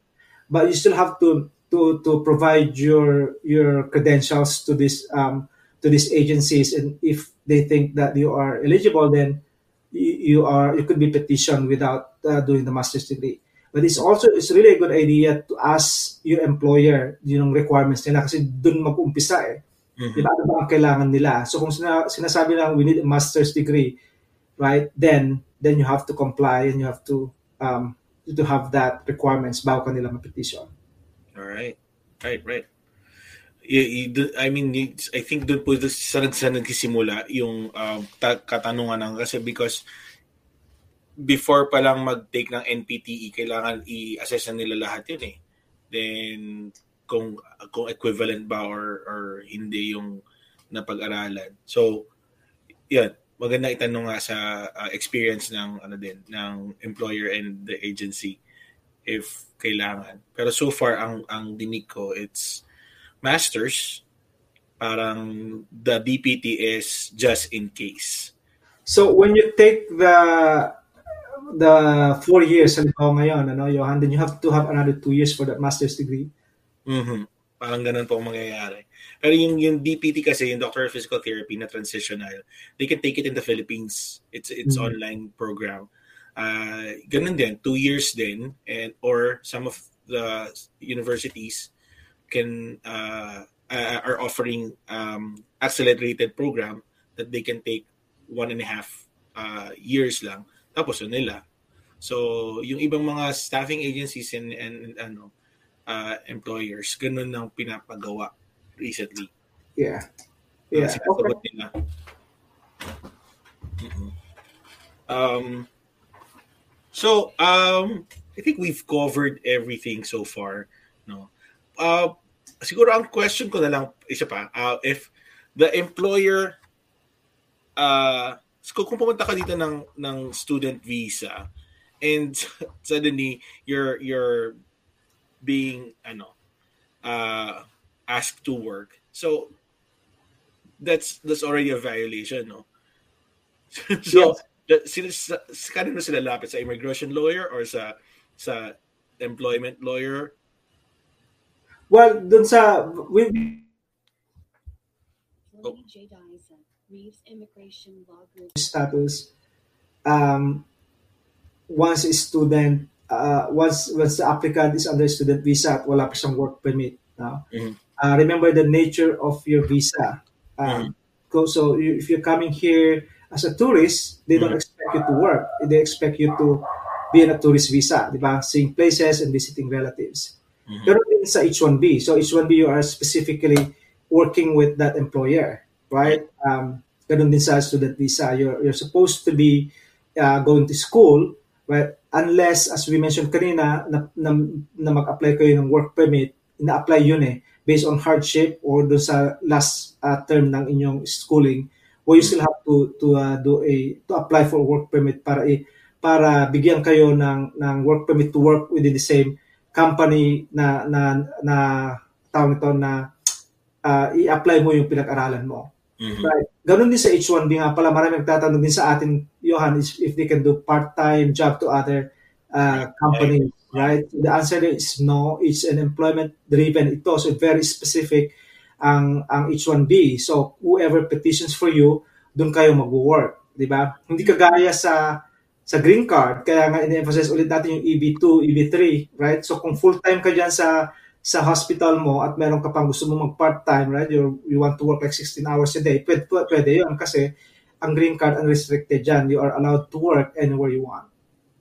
But you still have to to to provide your your credentials to this um, to these agencies, and if they think that you are eligible, then you, you are you could be petitioned without uh, doing the master's degree. But it's also it's really a good idea to ask your employer yung requirements nila kasi dun mag-umpisa eh. Mhm. Di ba? Ano ba ang kailangan nila? So kung sina, sinasabi lang we need a master's degree, right? Then then you have to comply and you have to um to have that requirements bago ka nila ma-petition. All right. Right, right. Do- I mean, I think doon po sa, sa nagsisimula yung uh, ta- katanungan ng kasi because before pa lang mag-take ng NPTE, kailangan i-assess na nila lahat yun eh. Then, kung kung equivalent ba or or hindi yung napag-aralan. So, yan, maganda itanong nga sa uh, experience ng ano din ng employer and the agency if kailangan. Pero so far ang ang dinig ko it's masters parang the DPT is just in case. So when you take the the four years halimbawa ngayon, ano, Johan, then you have to have another two years for that master's degree. Mhm. Parang ganun po ang mangyayari. Pero yung, yung DPT kasi, yung Doctor of Physical Therapy na transitional, they can take it in the Philippines. It's it's Mhm. online program. Uh, ganun din, two years din, and or some of the universities can uh, uh, are offering um, accelerated program that they can take one and a half uh, years lang. Tapos yun nila. So, yung ibang mga staffing agencies and, and, and ano, uh, employers, ganun ang pinapagawa recently. Yeah. Yeah. Yeah. Okay. nila. Mhm. Um, so, um, I think we've covered everything so far. No, uh, siguro ang question ko na lang isa pa, uh, if the employer, uh, so kung pumunta ka dito ng ng student visa, and (laughs) suddenly you're you're being ano uh asked to work. So that's that's already a violation no? (laughs) So the, sila sa, sa kanino sila lapit? Sa immigration lawyer or sa sa employment lawyer? Well, dun sa we, Lily J. Dyson, Reeves Immigration Law Group. status um, once a student uh, once once the applicant is under student visa at wala pa siyang work permit no? Mhm. uh, remember the nature of your visa. Um, go- so you, if you're coming here as a tourist they don't Mhm. expect you to work. They expect you to be in a tourist visa di ba? Seeing places and visiting relatives. Mhm. pero din sa H1B so H1B you are specifically working with that employer right? Um, ganun din sa student visa. You're, you're supposed to be uh, going to school right unless as we mentioned kanina na, na, na mag-apply kayo ng work permit na-apply yun eh based on hardship or doon sa last uh, term ng inyong schooling where you still have to to uh, do a to apply for work permit para i para bigyan kayo ng ng work permit to work within the same company na na na tawag ito na uh, i-apply mo yung pinag-aralan mo. Mhm. Right. Ganun din sa H1B nga pala, marami nagtatanong din sa atin, Johan, is if they can do part-time job to other uh, companies, right? The answer is no. It's an employment-driven. Ito, so very specific ang ang H1B. So, whoever petitions for you, doon kayo mag-work, di ba? Hindi kagaya sa sa green card, kaya nga in-emphasize ulit natin yung EB2, EB3, right? So, kung full-time ka dyan sa sa hospital mo at meron ka pang gusto mo mag part-time, right? You, you want to work like 16 hours a day, pwede, pwede yun kasi ang green card unrestricted dyan. You are allowed to work anywhere you want.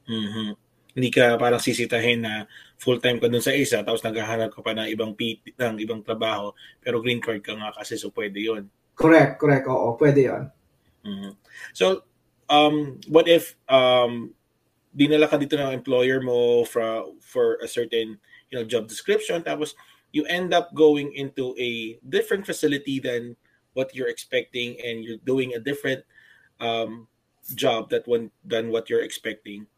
Mhm. Hindi ka parang sisitahin na full-time ka dun sa isa tapos naghahanap ka pa ng ibang PT, ng ibang trabaho pero green card ka nga kasi so pwede yun. Correct, correct. Oo, pwede yun. Mhm. So, um, what if um, dinala ka dito ng employer mo for, for a certain you know job description tapos you end up going into a different facility than what you're expecting and you're doing a different um, job that one than what you're expecting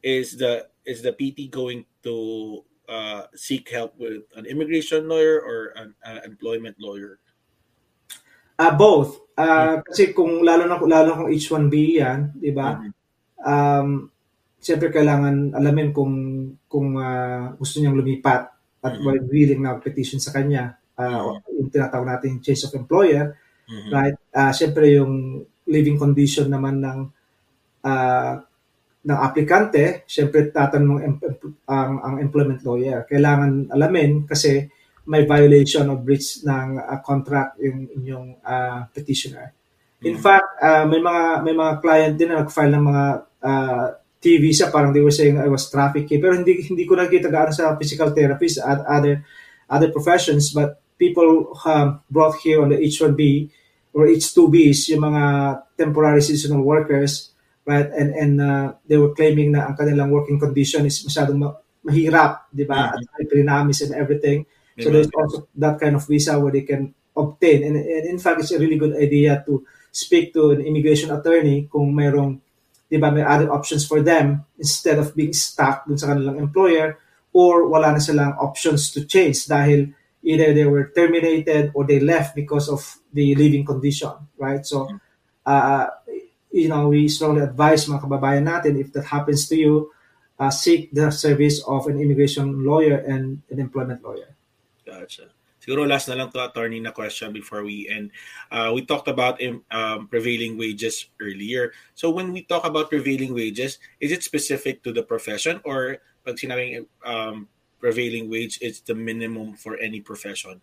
is the is the PT going to uh, seek help with an immigration lawyer or an uh, employment lawyer Ah, both. Ah, kasi kung lalo na lalo na kung H1B 'yan, 'di ba? Mhm. Um, siyempre kailangan alamin kung kung ah, gusto niyang lumipat at Mhm. willing na petition sa kanya. Ah, yung tinatawag natin change of employer, Mhm. right? Ah, siyempre yung living condition naman ng ah, ng aplikante, siyempre tatanong ang, ang, ang employment lawyer. Kailangan alamin kasi may violation of breach ng ah, contract yung inyong ah, petitioner. In Mhm. fact, ah, may mga may mga client din na nag-file ng mga ah, T visa parang they were saying I was trafficking pero hindi hindi ko nakita gaano sa physical therapist at other other professions but people um, brought here on the H1B or H2Bs yung mga temporary seasonal workers right? And and uh, they were claiming na ang kanilang working condition is masyadong ma- mahirap di ba? At high pinamis and everything. So there's also that kind of visa where they can obtain. And, and in fact, it's a really good idea to speak to an immigration attorney kung mayroong, di ba, may other options for them instead of being stuck dun sa kanilang employer or wala na silang options to change dahil either they were terminated or they left because of the living condition, right? So, uh, you know, we strongly advise mga kababayan natin if that happens to you, uh, seek the service of an immigration lawyer and an employment lawyer. Gotcha. Siguro last na lang to attorney na question before we end. Uh, we talked about um, prevailing wages earlier. So when we talk about prevailing wages, is it specific to the profession or pag sinabing um, prevailing wage is the minimum for any profession?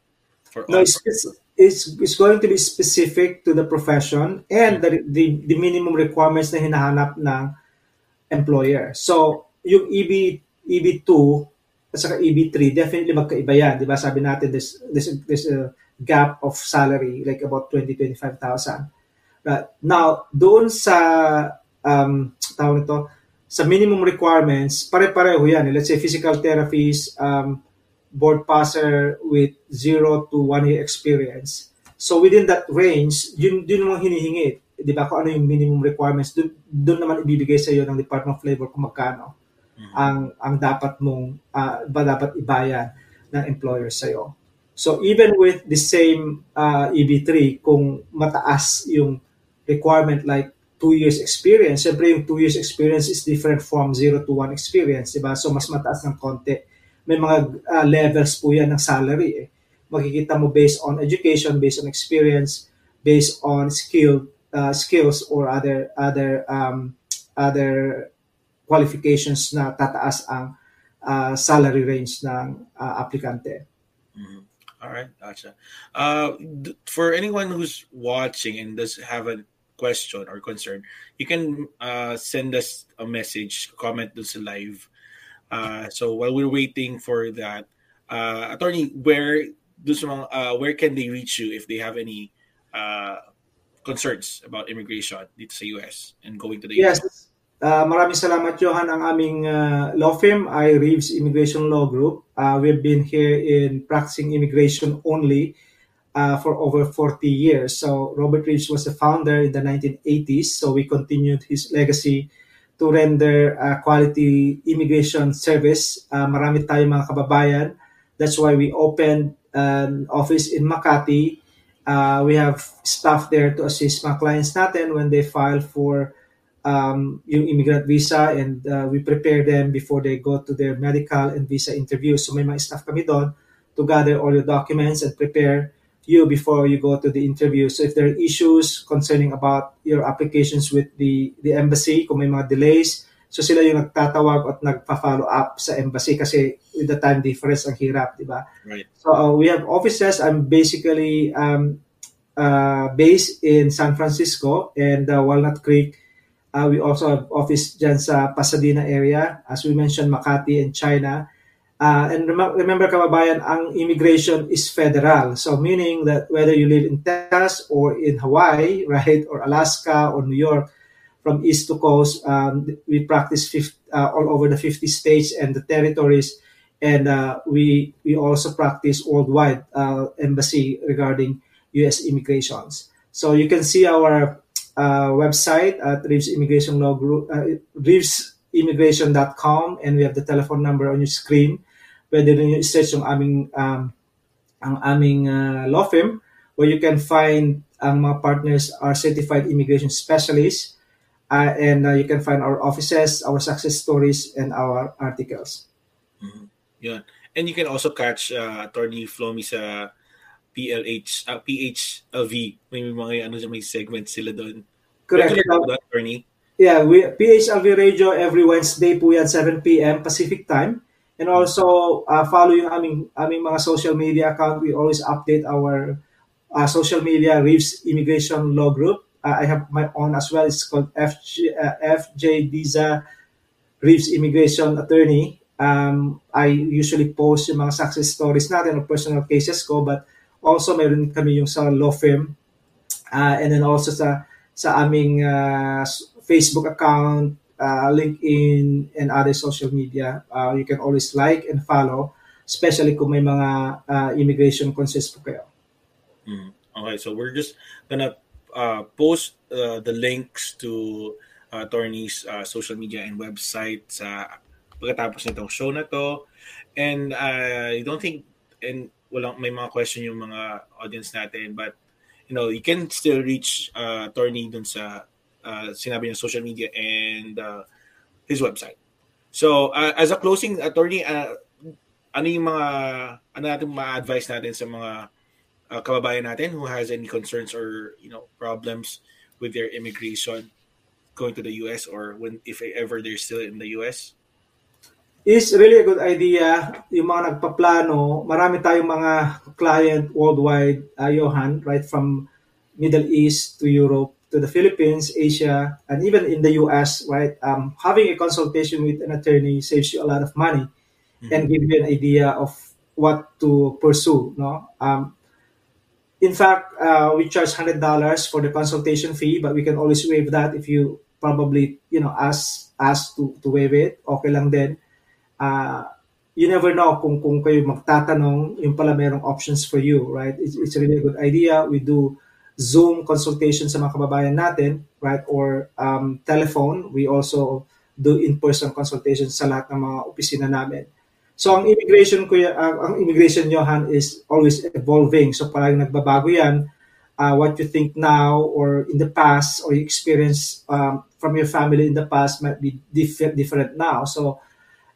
For No, all it's, it's, it's, going to be specific to the profession and the, the, the minimum requirements na hinahanap ng employer. So, yung EB, EB2 at saka EB3, definitely magkaiba yan. Di ba? Sabi natin, there's, there's, there's a gap of salary, like about 20, 25,000. Right. Now, doon sa, um, tawag nito, sa minimum requirements, pare-pareho yan. Let's say physical therapist, um, board passer with zero to one year experience. So within that range, yun, yun naman hinihingi. Di ba? Kung ano yung minimum requirements, dun, dun naman ibibigay sa iyo ng Department of Labor kung magkano Mhm. ang ang dapat mong ah, ba dapat ibayad ng employer sa iyo. So even with the same uh, EB3 kung mataas yung requirement like two years experience, syempre yung two years experience is different from zero to one experience, di ba? So mas mataas ng konti. May mga ah, levels po yan ng salary eh. Makikita mo based on education, based on experience, based on skill uh, skills or other other um, other qualifications na tataas ang uh, salary range ng uh, aplikante. Mhm. All right, gotcha. Uh, for anyone who's watching and does have a question or concern, you can uh, send us a message, comment dun sa live. Uh, so while we're waiting for that, uh, attorney, where dun sa mga, uh, where can they reach you if they have any uh, concerns about immigration dito sa US and going to the Yes. US? Uh, maraming salamat, Johan. Ang aming uh, law firm ay Reeves Immigration Law Group. Uh, we've been here in practicing immigration only uh, for over 40 years. So Robert Reeves was the founder in the 1980s. So we continued his legacy to render uh, quality immigration service. Uh, marami tayong mga kababayan. That's why we opened an office in Makati. Uh, we have staff there to assist mga clients natin when they file for um, yung immigrant visa and uh, we prepare them before they go to their medical and visa interview. So may mga staff kami doon to gather all your documents and prepare you before you go to the interview. So if there are issues concerning about your applications with the, the embassy, kung may mga delays, So sila yung nagtatawag at nagpa-follow up sa embassy kasi with the time difference ang hirap, di ba? Right. So uh, we have offices. I'm basically um, uh, based in San Francisco and uh, Walnut Creek. Uh, we also have office dyan sa Pasadena area. As we mentioned, Makati and China. Uh, and rem- remember, kababayan, ang immigration is federal. So meaning that whether you live in Texas or in Hawaii, (laughs) right, or Alaska or New York, from east to coast. Um, we practice 50, uh, all over the 50 states and the territories, and uh, we we also practice worldwide uh, embassy regarding U.S. immigrations. So you can see our uh, website at Reeves Immigration Law Group, uh, reevesimmigration.com, and we have the telephone number on your screen. Pwede rin yung search yung aming um, ang aming uh, law firm where you can find ang mga partners are certified immigration specialists uh, and uh, you can find our offices, our success stories, and our articles. Mhm. Yun. And you can also catch uh, Attorney Flomi sa PLH, uh, PHLV. May mga ano may segment sila doon. Correct. Attorney? Yeah, we PHLV Radio every Wednesday po yan 7 p.m. Pacific time. And also uh, follow yung aming aming mga social media account. We always update our uh, social media Reeves Immigration Law Group. Uh, I have my own as well. It's called FJ, uh, FJ Diza Reeves Immigration Attorney. Um, I usually post yung mga success stories natin or personal cases ko but also meron kami yung sa law firm uh, and then also sa sa aming uh, Facebook account, uh, LinkedIn, and other social media. Uh, you can always like and follow, especially kung may mga uh, immigration concerns po kayo. Mm. Okay, so we're just gonna uh, post uh, the links to uh, attorneys uh, social media and website sa pagkatapos nitong show na to. And uh, I don't think and walang may mga question yung mga audience natin but you know, you can still reach uh, attorney dun sa uh, sinabi niya social media and uh, his website. So, uh, as a closing attorney, uh, ano yung mga ano natin ma-advise natin sa mga uh, kababayan natin who has any concerns or you know problems with their immigration going to the US or when if ever they're still in the US? is really a good idea. Yung mga nagpaplano, marami tayong mga client worldwide, uh, Johan, right from Middle East to Europe to the Philippines, Asia, and even in the US, right? Um, having a consultation with an attorney saves you a lot of money and give you an idea of what to pursue, no? Um, in fact, uh, we charge hundred dollars for the consultation fee, but we can always waive that if you probably, you know, ask ask to to waive it. Okay lang din. Uh, you never know kung kung kayo magtatanong, yung pala merong options for you, right? It's, it's really a good idea. We do Zoom consultation sa mga kababayan natin, right? Or um, telephone. We also do in-person consultation sa lahat ng mga opisina namin. So ang immigration ko uh, ang immigration Johan is always evolving. So parang nagbabago 'yan. Uh, what you think now or in the past or you experience um, from your family in the past might be diff- different now. So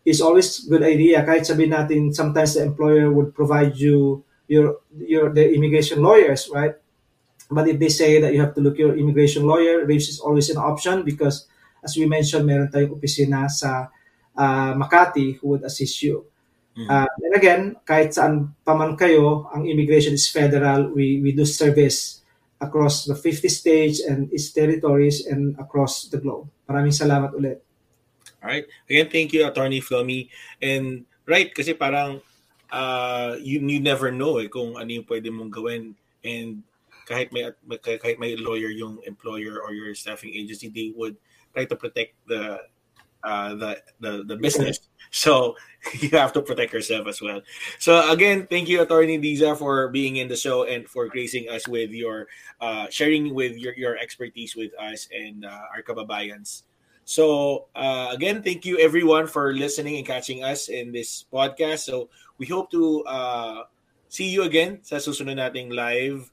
it's always good idea kahit sabihin natin sometimes the employer would provide you your your the immigration lawyers, right? But if they say that you have to look your immigration lawyer, Reeves is always an option because as we mentioned, meron tayong opisina sa uh, Makati who would assist you. Mm. Uh, and again, kahit saan pa man kayo, ang immigration is federal. We, we do service across the 50 states and its territories and across the globe. Maraming salamat ulit. All right. Again, thank you, Attorney Flomi. And right, kasi parang uh, you, you never know eh, kung ano yung pwede mong gawin. And kahit may kahit may lawyer yung employer or your staffing agency, they would try to protect the uh, the, the the business. (laughs) So you have to protect yourself as well. So again, thank you, Attorney Diza, for being in the show and for gracing us with your uh, sharing with your, your expertise with us and uh, our kababayans. So uh, again, thank you everyone for listening and catching us in this podcast. So we hope to uh, see you again sa susunod nating live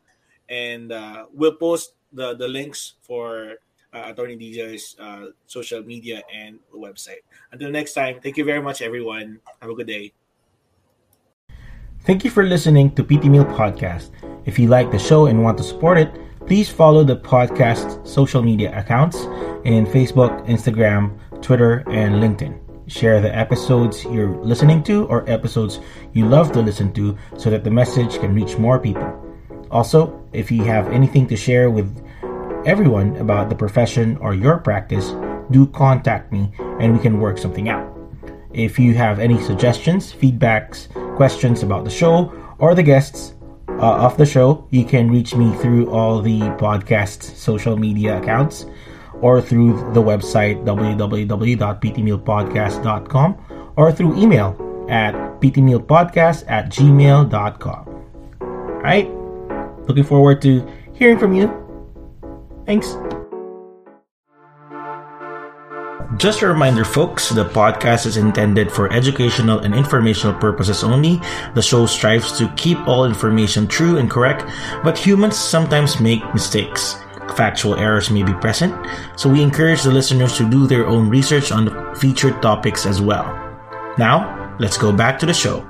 and uh, we'll post the the links for uh, Attorney DJ's uh, social media and website. Until next time, thank you very much, everyone. Have a good day. Thank you for listening to PT Meal Podcast. If you like the show and want to support it, please follow the podcast's social media accounts in Facebook, Instagram, Twitter, and LinkedIn. Share the episodes you're listening to or episodes you love to listen to so that the message can reach more people. Also, if you have anything to share with everyone about the profession or your practice, do contact me and we can work something out. If you have any suggestions, feedbacks, questions about the show or the guests uh, of the show, you can reach me through all the podcast's social media accounts or through the website www.ptmealpodcast.com or through email at ptmealpodcast at gmail.com. All right? Looking forward to hearing from you. Thanks. Just a reminder, folks, the podcast is intended for educational and informational purposes only. The show strives to keep all information true and correct, but humans sometimes make mistakes. Factual errors may be present, so we encourage the listeners to do their own research on the featured topics as well. Now, let's go back to the show.